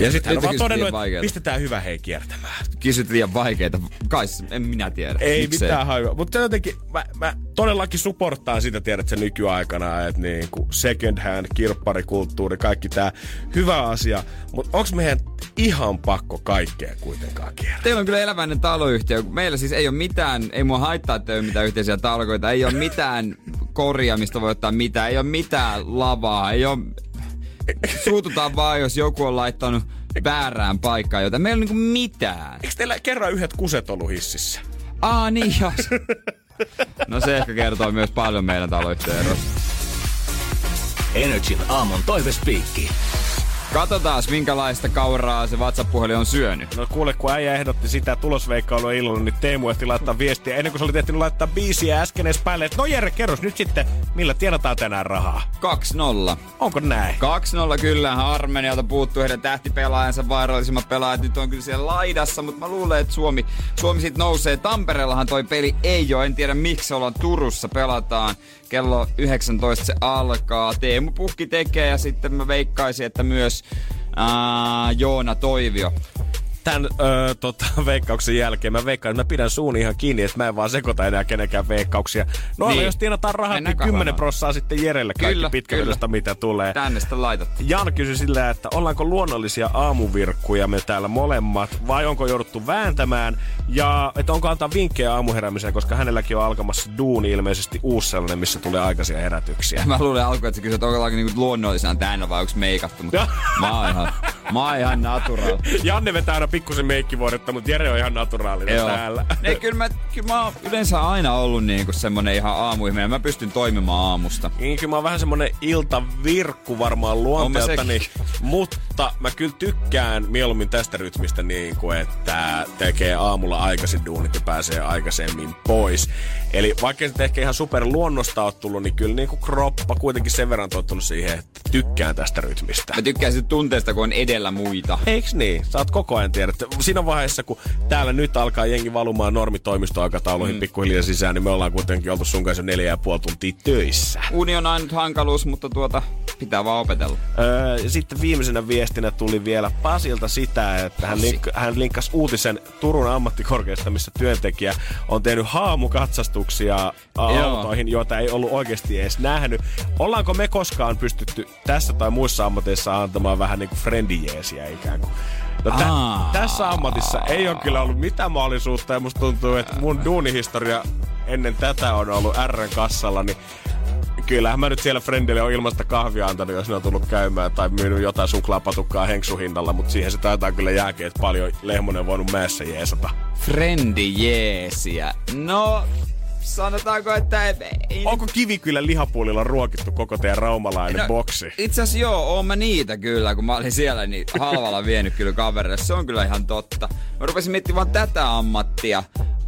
Ja sitten hän on vaan todennut, että vaikeeta. pistetään hyvä hei kiertämään. Kysyt liian vaikeita. Kai en minä tiedä. Ei Miksei? mitään hajua. Mutta jotenkin, mä, mä todellakin supporttaan sitä, tiedät sen nykyaikana, että niinku second hand, kirpparikulttuuri, kaikki tää hyvä asia. Mutta onko meidän ihan pakko kaikkea kuitenkaan kiertää? Teillä on kyllä eläväinen taloyhtiö. Meillä siis ei ole mitään, ei mua haittaa, että ei ole mitään yhteisiä talkoita, ei ole mitään koria, mistä voi ottaa mitään, ei ole mitään lavaa, ei ole... Suututaan vaan, jos joku on laittanut väärään paikkaan jotain. Meillä ei ole niinku mitään. Eikö teillä kerran yhdet kuset ollut hississä? Aa, niin jos. No se ehkä kertoo myös paljon meidän taloyhtiön erosta. Energin aamun toivespiikki. Katsotaan, minkälaista kauraa se WhatsApp-puhelin on syönyt. No kuule, kun äijä ehdotti sitä tulosveikkailua illalla, niin Teemu ehti laittaa viestiä ennen kuin se oli tehty laittaa biisiä äsken edes päälle. että No Jere, kerros nyt sitten, millä tienataan tänään rahaa. 2-0. Onko näin? 2-0 kyllä. Armenialta puuttuu heidän tähtipelaajansa, vaarallisimmat pelaajat nyt on kyllä siellä laidassa, mutta mä luulen, että Suomi, Suomi sit nousee. Tampereellahan toi peli ei ole, en tiedä miksi ollaan Turussa, pelataan. Kello 19 se alkaa. Teemu Pukki tekee ja sitten mä veikkaisin, että myös ää, Joona Toivio. Tämän öö, tota, veikkauksen jälkeen mä veikkaan, että mä pidän suuni ihan kiinni, että mä en vaan sekoita enää kenenkään veikkauksia. No niin. Jos tienataan rahat, Mennään niin 10 kahvaan. prossaa sitten Jerelle kaikki Kyllä, mitä tulee. Tänne sitä laitat. Jan kysyi sillä, että ollaanko luonnollisia aamuvirkkuja me täällä molemmat, vai onko jouduttu vääntämään, ja että onko antaa vinkkejä aamuheräämiseen, koska hänelläkin on alkamassa duuni ilmeisesti uusi sellainen, missä tulee aikaisia herätyksiä. Mä luulen alkuun, että sä kysyt, onko niinku luonnollisena tänne vai onko meikattu, mutta mä oon ihan Mä oon ihan natural. Janne vetää aina pikkusen meikkivuodetta, mutta Jere on ihan naturaalinen Joo. täällä. Ei, kyllä, mä, kyllä mä oon yleensä aina ollut niinku semmonen ihan aamuihminen. Mä pystyn toimimaan aamusta. Niin, kyllä mä oon vähän semmonen iltavirkku varmaan luonteeltani, mutta mä kyllä tykkään mieluummin tästä rytmistä niin kuin, että tekee aamulla aikaisin duunit ja pääsee aikaisemmin pois. Eli vaikka se ehkä ihan super luonnosta on tullut, niin kyllä niin kuin kroppa kuitenkin sen verran tottunut siihen, että tykkään tästä rytmistä. Mä tykkään siitä tunteesta, kun on edellä muita. Eiks niin? Sä oot koko ajan tiedä, että siinä vaiheessa, kun täällä nyt alkaa jengi valumaan normitoimistoaikatauluihin mm. pikkuhiljaa sisään, niin me ollaan kuitenkin oltu sun kanssa neljä ja puoli tuntia töissä. Uni on ainut hankaluus, mutta tuota, pitää vaan opetella. Öö, ja sitten viimeisenä viestinä tuli vielä Pasilta sitä, että hän, link, hän linkkasi uutisen Turun ammattikorkeasta, missä työntekijä on tehnyt haamukatsastuksia autoihin, joita ei ollut oikeasti edes nähnyt. Ollaanko me koskaan pystytty tässä tai muissa ammateissa antamaan vähän niin kuin friendijeesiä ikään kuin? No tä, Aa. tässä ammatissa ei ole kyllä ollut mitään mahdollisuutta ja musta tuntuu, että mun duunihistoria ennen tätä on ollut Rn kassalla, niin kyllähän mä nyt siellä Friendille on ilmasta kahvia antanut, jos ne on tullut käymään tai myynyt jotain suklaapatukkaa henksuhinnalla, mutta siihen se taitaa kyllä jääkin, että paljon Lehmonen on voinut mäessä jeesata. Frendi jeesiä. No, sanotaanko, että ei, ei Onko Kivikylän lihapuolilla ruokittu koko teidän raumalainen no, boksi? Itse asiassa joo, oon mä niitä kyllä, kun mä olin siellä niin halvalla vienyt kyllä kavereille. Se on kyllä ihan totta. Mä rupesin miettimään tätä ammattia.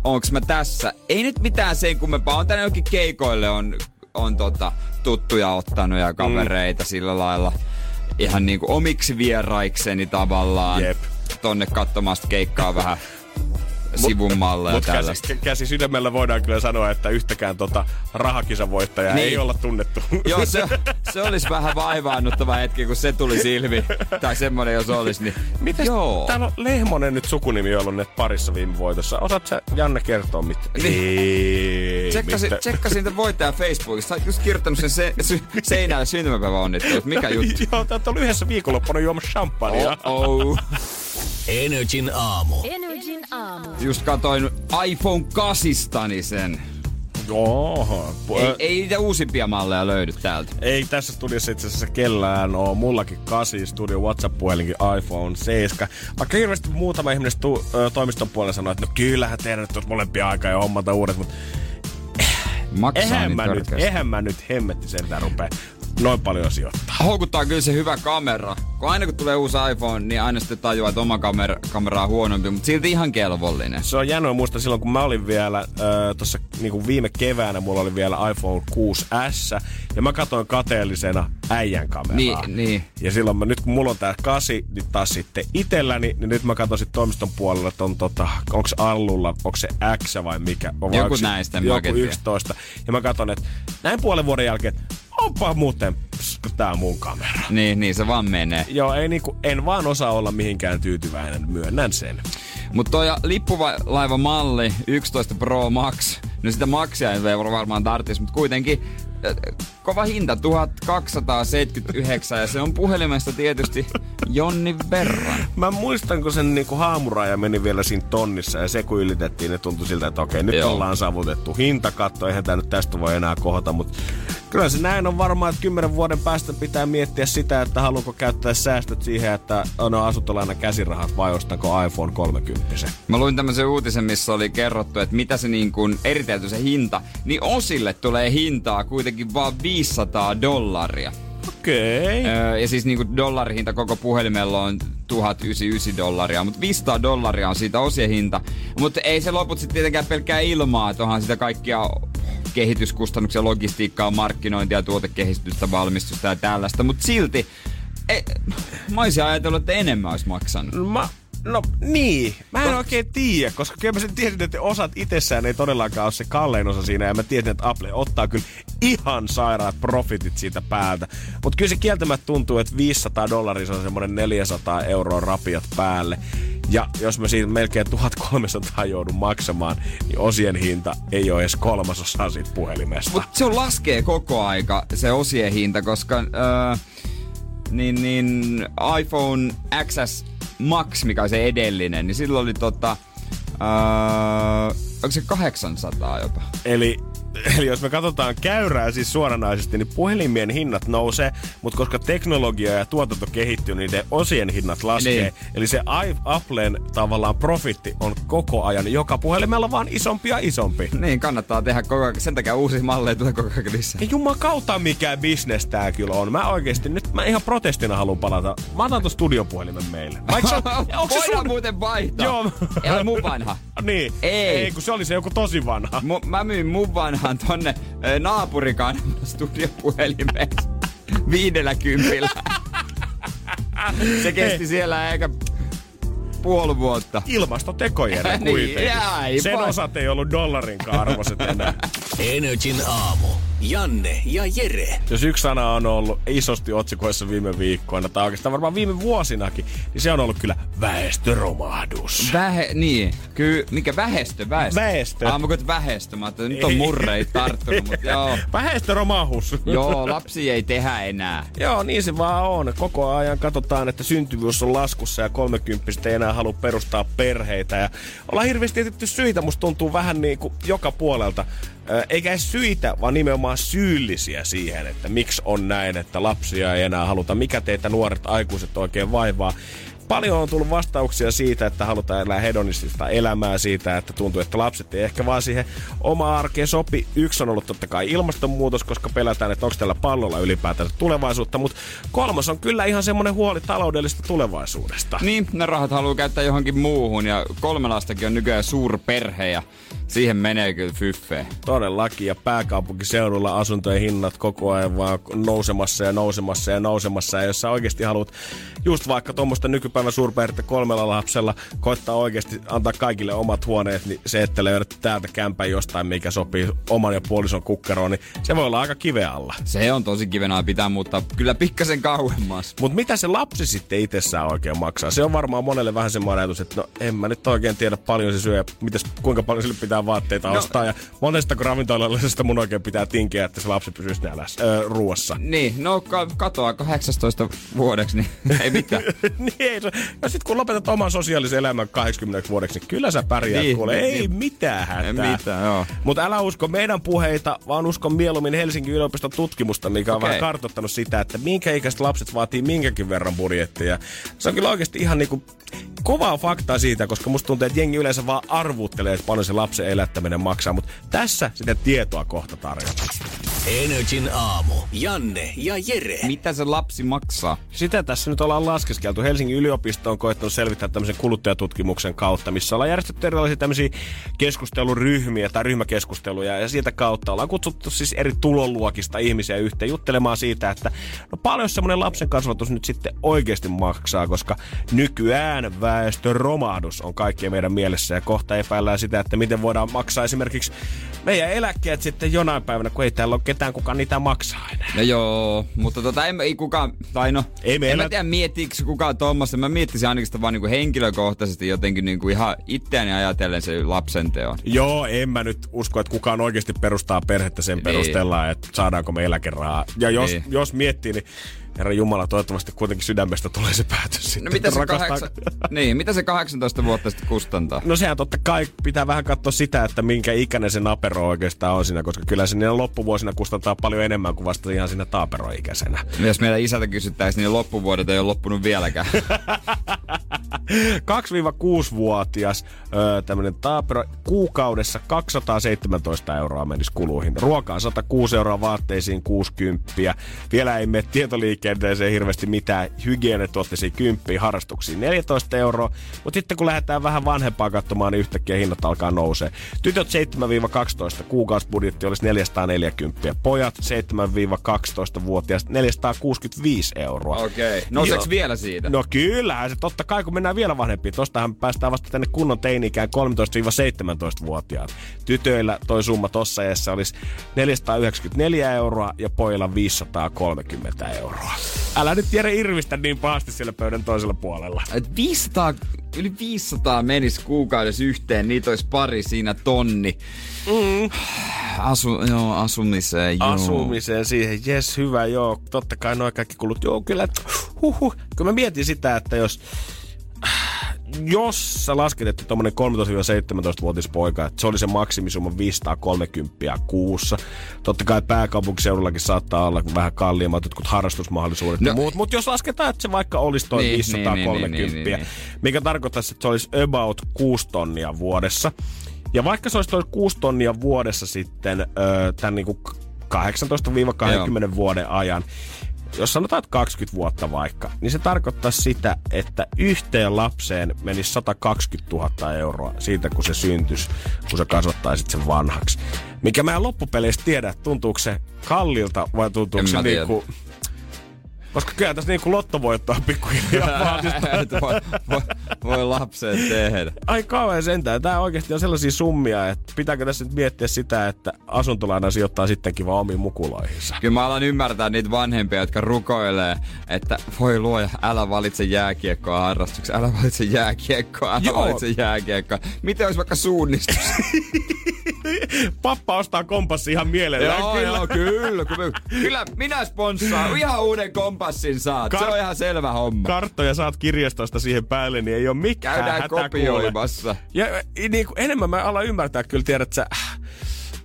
Onks mä tässä? Ei nyt mitään sen kummempaa. On tänne jokin keikoille on, on tota, tuttuja ottanut ja kavereita mm. sillä lailla. Ihan niinku omiksi vieraikseni tavallaan. Jep. Tonne katsomaan keikkaa vähän sivun malleja Mutta käsi, käsi sydämellä voidaan kyllä sanoa, että yhtäkään tota rahakisavoittajaa Niin. ei olla tunnettu. Joo, se, se olisi vähän vaivaannuttava hetki, kun se tuli silmi. Tai semmonen, jos olisi, niin... Mites Joo. täällä on Lehmonen nyt sukunimi ollut net parissa viime voitossa. Osaat sä, Janne, kertoa mitä? Niin. Ei, Tsekkasin, mitä- tsekkasin tämän voittajan Facebookista. Sä just kirjoittanut sen se, sy, seinälle syntymäpäiväonnittelut. Mikä juttu? Joo, tää on yhdessä viikonloppuna juomassa champagnea. Oh, oh. Energin aamu. Energin aamu. Just katoin iPhone 8 sen. Oho. Ei, ei niitä uusimpia malleja löydy täältä. Ei tässä studiossa itse asiassa kellään oo. Mullakin 8 studio WhatsApp-puhelinkin iPhone 7. Vaikka hirveästi muutama ihminen stu, ö, toimiston puolella sanoo, että no kyllähän teidän nyt olisi molempia aikaa ja hommata uudet, mutta Maksaa eihän niin mä, nyt, eihän mä nyt hemmetti sentään rupea noin paljon sijoittaa. Houkuttaa kyllä se hyvä kamera. Kun aina kun tulee uusi iPhone, niin aina sitten tajuaa, että oma kamera, kamera on huonompi, mutta silti ihan kelvollinen. Se on jännä muista silloin, kun mä olin vielä äh, tuossa niin viime keväänä, mulla oli vielä iPhone 6S, ja mä katsoin kateellisena äijän kameraa. Niin, niin. Ja silloin mä, nyt kun mulla on tää 8, niin taas sitten itelläni, niin nyt mä katson sitten toimiston puolella, että on tota, onks Allulla, onko se X vai mikä? Vai Joku onko näistä, Joku oikein tiedä. 11. Ja mä katson, että näin puolen vuoden jälkeen, onpa muuten ps, tää mun kamera. Niin, niin se vaan menee. Joo, ei niinku, en vaan osaa olla mihinkään tyytyväinen, myönnän sen. Mutta toi lippulaiva malli 11 Pro Max, no sitä Maxia ei varmaan tarvitsisi, mutta kuitenkin kova hinta, 1279 ja se on puhelimesta tietysti jonnin verran. Mä muistan, kun sen niinku haamuraja meni vielä siinä tonnissa ja se kun ylitettiin, niin tuntui siltä, että okei, nyt Joo. ollaan saavutettu hintakatto, eihän tää nyt tästä voi enää kohota, mutta kyllä se näin on varmaan, että kymmenen vuoden päästä pitää miettiä sitä, että haluanko käyttää säästöt siihen, että on asuntolaina käsirahat vai ostanko iPhone 30. Mä luin tämmöisen uutisen, missä oli kerrottu, että mitä se niin kuin eritelty se hinta, niin osille tulee hintaa kuitenkin vaan 500 dollaria. Okei. Okay. Öö, ja siis niinku dollarihinta koko puhelimella on 1099 dollaria, mutta 500 dollaria on siitä osien hinta. Mutta ei se loput sitten tietenkään pelkkää ilmaa, että onhan sitä kaikkia kehityskustannuksia, logistiikkaa, markkinointia, tuotekehitystä, valmistusta ja tällaista. Mutta silti, e, mä olisin ajatellut, että enemmän olisi maksanut. Mä, no niin, mä en oikein tiedä, koska kyllä mä sen tiesin, että osat itsessään ei todellakaan ole se kallein osa siinä, ja mä tiesin, että Apple ottaa kyllä ihan sairaat profitit siitä päältä. Mutta kyllä se kieltämättä tuntuu, että 500 dollaria se on semmoinen 400 euroa rapiat päälle. Ja jos mä siitä melkein 1300 joudun maksamaan, niin osien hinta ei ole edes kolmasosa siitä puhelimesta. Mutta se on laskee koko aika se osien hinta, koska öö, niin, niin iPhone XS Max, mikä on se edellinen, niin silloin oli tota, öö, onko se 800 jopa? Eli Eli jos me katsotaan käyrää siis suoranaisesti, niin puhelimien hinnat nousee, mutta koska teknologia ja tuotanto kehittyy, niin niiden osien hinnat laskee. Niin. Eli se Applen tavallaan profitti on koko ajan joka puhelimella vaan isompi ja isompi. Niin, kannattaa tehdä koko ajan. Sen takia uusia malleja tulee koko ajan lisää. Ja jumakauta mikä bisnes tää kyllä on. Mä oikeesti nyt mä ihan protestina haluan palata. Mä otan ton studiopuhelimen meille. Vaikka se on, onko se sun... muuten vaihtaa. Joo. Ei ole mun vanha. Niin. Ei. Ei, kun se oli se joku tosi vanha. Mu, mä myin mun vanhan tonne ö, naapurikan studiopuhelimeen viidellä kympillä. Se kesti Hei. siellä eikä puoli vuotta. Ilmastotekojen Niin, kuitenkin. aivan. Sen osat ei ollut dollarinkaan arvoiset enää. Energin aamu. Janne ja Jere. Jos yksi sana on ollut isosti otsikoissa viime viikkoina, tai oikeastaan varmaan viime vuosinakin, niin se on ollut kyllä väestöromahdus. Vähe, niin. Kyllä, mikä vähestö, väestö. Väestö. Ah, mä koet vähestö. Mä ajattelin, nyt on Ei. murrei tarttunut, mutta joo. Väestöromahus. Joo, lapsi ei tehdä enää. Joo, niin se vaan on. Koko ajan katsotaan, että syntyvyys on laskussa ja 30 ei enää halua perustaa perheitä. Ja ollaan hirveästi etsitty syitä, musta tuntuu vähän niin kuin joka puolelta. Eikä edes syitä, vaan nimenomaan syyllisiä siihen, että miksi on näin, että lapsia ei enää haluta. Mikä teitä nuoret aikuiset oikein vaivaa? Paljon on tullut vastauksia siitä, että halutaan elää hedonistista elämää siitä, että tuntuu, että lapset ei ehkä vaan siihen oma arkeen sopi. Yksi on ollut totta kai ilmastonmuutos, koska pelätään, että onko tällä pallolla ylipäätään tulevaisuutta. Mutta kolmas on kyllä ihan semmoinen huoli taloudellisesta tulevaisuudesta. Niin, ne rahat haluaa käyttää johonkin muuhun ja kolme lastakin on nykyään suurperhe ja siihen menee kyllä fyffeen. Todellakin, ja pääkaupunkiseudulla asuntojen hinnat koko ajan vaan nousemassa ja nousemassa ja nousemassa. Ja jos sä oikeasti haluat just vaikka tuommoista nykypäivän suurperhettä kolmella lapsella koittaa oikeasti antaa kaikille omat huoneet, niin se, että löydät täältä kämpän jostain, mikä sopii oman ja puolison kukkaroon, niin se voi olla aika kiveä alla. Se on tosi kivenaa pitää muuttaa kyllä pikkasen kauemmas. Mutta mitä se lapsi sitten itsessään oikein maksaa? Se on varmaan monelle vähän semmoinen ajatus, että no en mä nyt oikein tiedä paljon se syö ja mitäs, kuinka paljon sille pitää vaatteita no. ostaa. Ja monesta ravintolallisesta mun oikein pitää tinkiä, että se lapsi pysyisi nälässä, öö, ruoassa. Niin, no ka- katoaa 18 vuodeksi, niin ei mitään. niin ei se. Ja sit kun lopetat oman sosiaalisen elämän 80 vuodeksi, niin kyllä sä pärjäät Niin, kuule. niin, Ei niin. mitään hätää. Ei mitään, joo. Mutta älä usko meidän puheita, vaan usko mieluummin Helsingin yliopiston tutkimusta, mikä on Okei. vähän kartoittanut sitä, että minkä ikäiset lapset vaatii minkäkin verran budjettia. Se on kyllä oikeasti ihan niinku kovaa faktaa siitä, koska musta tuntuu, että jengi yleensä vaan arvuttelee, että paljon se lapsen elättäminen maksaa, mutta tässä sitä tietoa kohta tarjotaan. Energin aamu. Janne ja Jere. Mitä se lapsi maksaa? Sitä tässä nyt ollaan laskeskeltu. Helsingin yliopisto on koettanut selvittää tämmöisen kuluttajatutkimuksen kautta, missä ollaan järjestetty erilaisia tämmöisiä keskusteluryhmiä tai ryhmäkeskusteluja. Ja siitä kautta ollaan kutsuttu siis eri tuloluokista ihmisiä yhteen juttelemaan siitä, että no paljon semmoinen lapsen kasvatus nyt sitten oikeasti maksaa, koska nykyään väestön romahdus on kaikkien meidän mielessä ja kohta epäillään sitä, että miten voidaan maksaa esimerkiksi meidän eläkkeet sitten jonain päivänä, kun ei täällä ole ketään kukaan niitä maksaa enää. No joo, mutta tota, ei, ei kukaan, tai no, Ei en mä tiedä miettiikö kukaan tuommoista. Mä miettisin ainakin sitä vaan niinku henkilökohtaisesti jotenkin niinku ihan itseäni ajatellen se lapsen teon. Joo, en mä nyt usko, että kukaan oikeasti perustaa perhettä sen Niin. perusteella, että saadaanko me eläkerahaa. Ja jos, Niin. jos miettii, niin herra Jumala, toivottavasti kuitenkin sydämestä tulee se päätös sitten. No mitä se, kahdeksan, niin, mitä se 18 vuotta sitten kustantaa? No sehän totta kai pitää vähän katsoa sitä, että minkä ikäinen se napero oikeastaan on siinä, koska kyllä se niillä loppuvuosina kustantaa paljon enemmän kuin vasta ihan siinä taaperoikäisenä. Jos meidän isältä kysyttäisiin, niin loppuvuodet ei ole loppunut vieläkään. 2-6-vuotias öö, tämmönen taapero kuukaudessa 217 euroa menisi kuluihin. Ruokaa 106 euroa, vaatteisiin 60. Vielä ei mene tietoliikenteeseen hirveästi mitään. Hygienituotteisiin 10, harrastuksiin 14 euroa. Mutta sitten kun lähdetään vähän vanhempaa katsomaan, niin yhtäkkiä hinnat alkaa nousee. Tytöt 7-12 kuukausibudjetti olisi 440. Pojat 7-12-vuotiaat 465 euroa. Okei. Okay. Nouseeko Joo. vielä siitä? No kyllähän se totta kai, kun mennään vielä vanhempiin. Tostahan päästään vasta tänne kunnon teini-ikään 13-17-vuotiaat. Tytöillä toi summa tossa iässä olisi 494 euroa ja pojilla 530 euroa. Älä nyt Jere irvistä niin pahasti siellä pöydän toisella puolella. Et 500, yli 500 menisi kuukaudessa yhteen, niitä olisi pari siinä tonni. Mm. Asu, joo, asumiseen, joo. Asumiseen siihen, jes hyvä, joo, totta kai noin kaikki kulut, joo kyllä, huhhuh. Kun mä mietin sitä, että jos jos sä lasket, että tuommoinen 13-17-vuotias poika, että se oli se maksimisumma 530 kuussa. Totta kai pääkaupunkiseudullakin saattaa olla vähän kalliimmat jotkut harrastusmahdollisuudet no, ja muut, mutta jos lasketaan, että se vaikka olisi toi niin, 530, niin, niin, niin, niin, mikä tarkoittaisi, että se olisi about 6 tonnia vuodessa. Ja vaikka se olisi toi 6 tonnia vuodessa sitten tämän niinku 18-20 Joo. vuoden ajan, jos sanotaan, että 20 vuotta vaikka, niin se tarkoittaa sitä, että yhteen lapseen menisi 120 000 euroa siitä, kun se syntys, kun sä kasvattaisit sen vanhaksi. Mikä mä en loppupeleissä tiedä, tuntuuko se kallilta vai tuntuuko en se niinku... Koska kyllä tässä niinku lottovoittoa pikkuhiljaa vaatistaa. voi, voi, voi lapseen tehdä. Ai kauhean sentään. Tämä oikeasti on sellaisia summia, että pitääkö tässä nyt miettiä sitä, että asuntolaina sijoittaa sittenkin vaan omiin mukuloihinsa. Kyllä mä alan ymmärtää niitä vanhempia, jotka rukoilee, että voi luoja, älä valitse jääkiekkoa harrastuksi, älä valitse jääkiekkoa, älä Joo. valitse jääkiekkoa. Miten olisi vaikka suunnistus? Pappa ostaa kompassi ihan mielellään. Joo, kyllä. joo, kyllä. Kyllä minä sponssaan. Ihan uuden kompassin saat. Kar- se on ihan selvä homma. Karttoja saat kirjastosta siihen päälle, niin ei ole mikään Käydään kopioimassa. Ja niin kuin, enemmän mä alan ymmärtää kyllä, tiedät sä,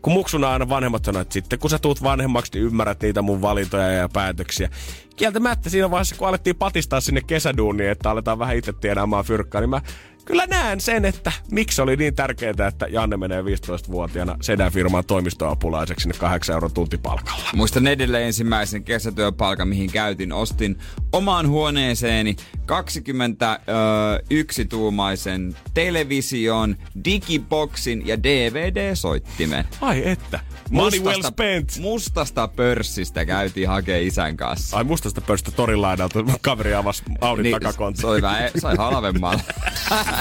kun muksuna aina vanhemmat sanoo, että sitten kun sä tuut vanhemmaksi, niin ymmärrät niitä mun valintoja ja päätöksiä. Kieltämättä siinä vaiheessa, kun alettiin patistaa sinne kesäduuniin, että aletaan vähän itse tiedämään fyrkkaa, niin mä kyllä näen sen, että miksi oli niin tärkeää, että Janne menee 15-vuotiaana sedän firman toimistoapulaiseksi sinne 8 euron tuntipalkalla. Muistan edelleen ensimmäisen kesätyöpalkan, mihin käytin. Ostin omaan huoneeseeni 21-tuumaisen television, digiboksin ja DVD-soittimen. Ai että. Money mustasta, well spent. Mustasta pörssistä käytiin hakee isän kanssa. Ai mustasta pörssistä torin laidalta kaveri avasi Audin niin, takakontti. Sai, vähän, sai halvemmalla.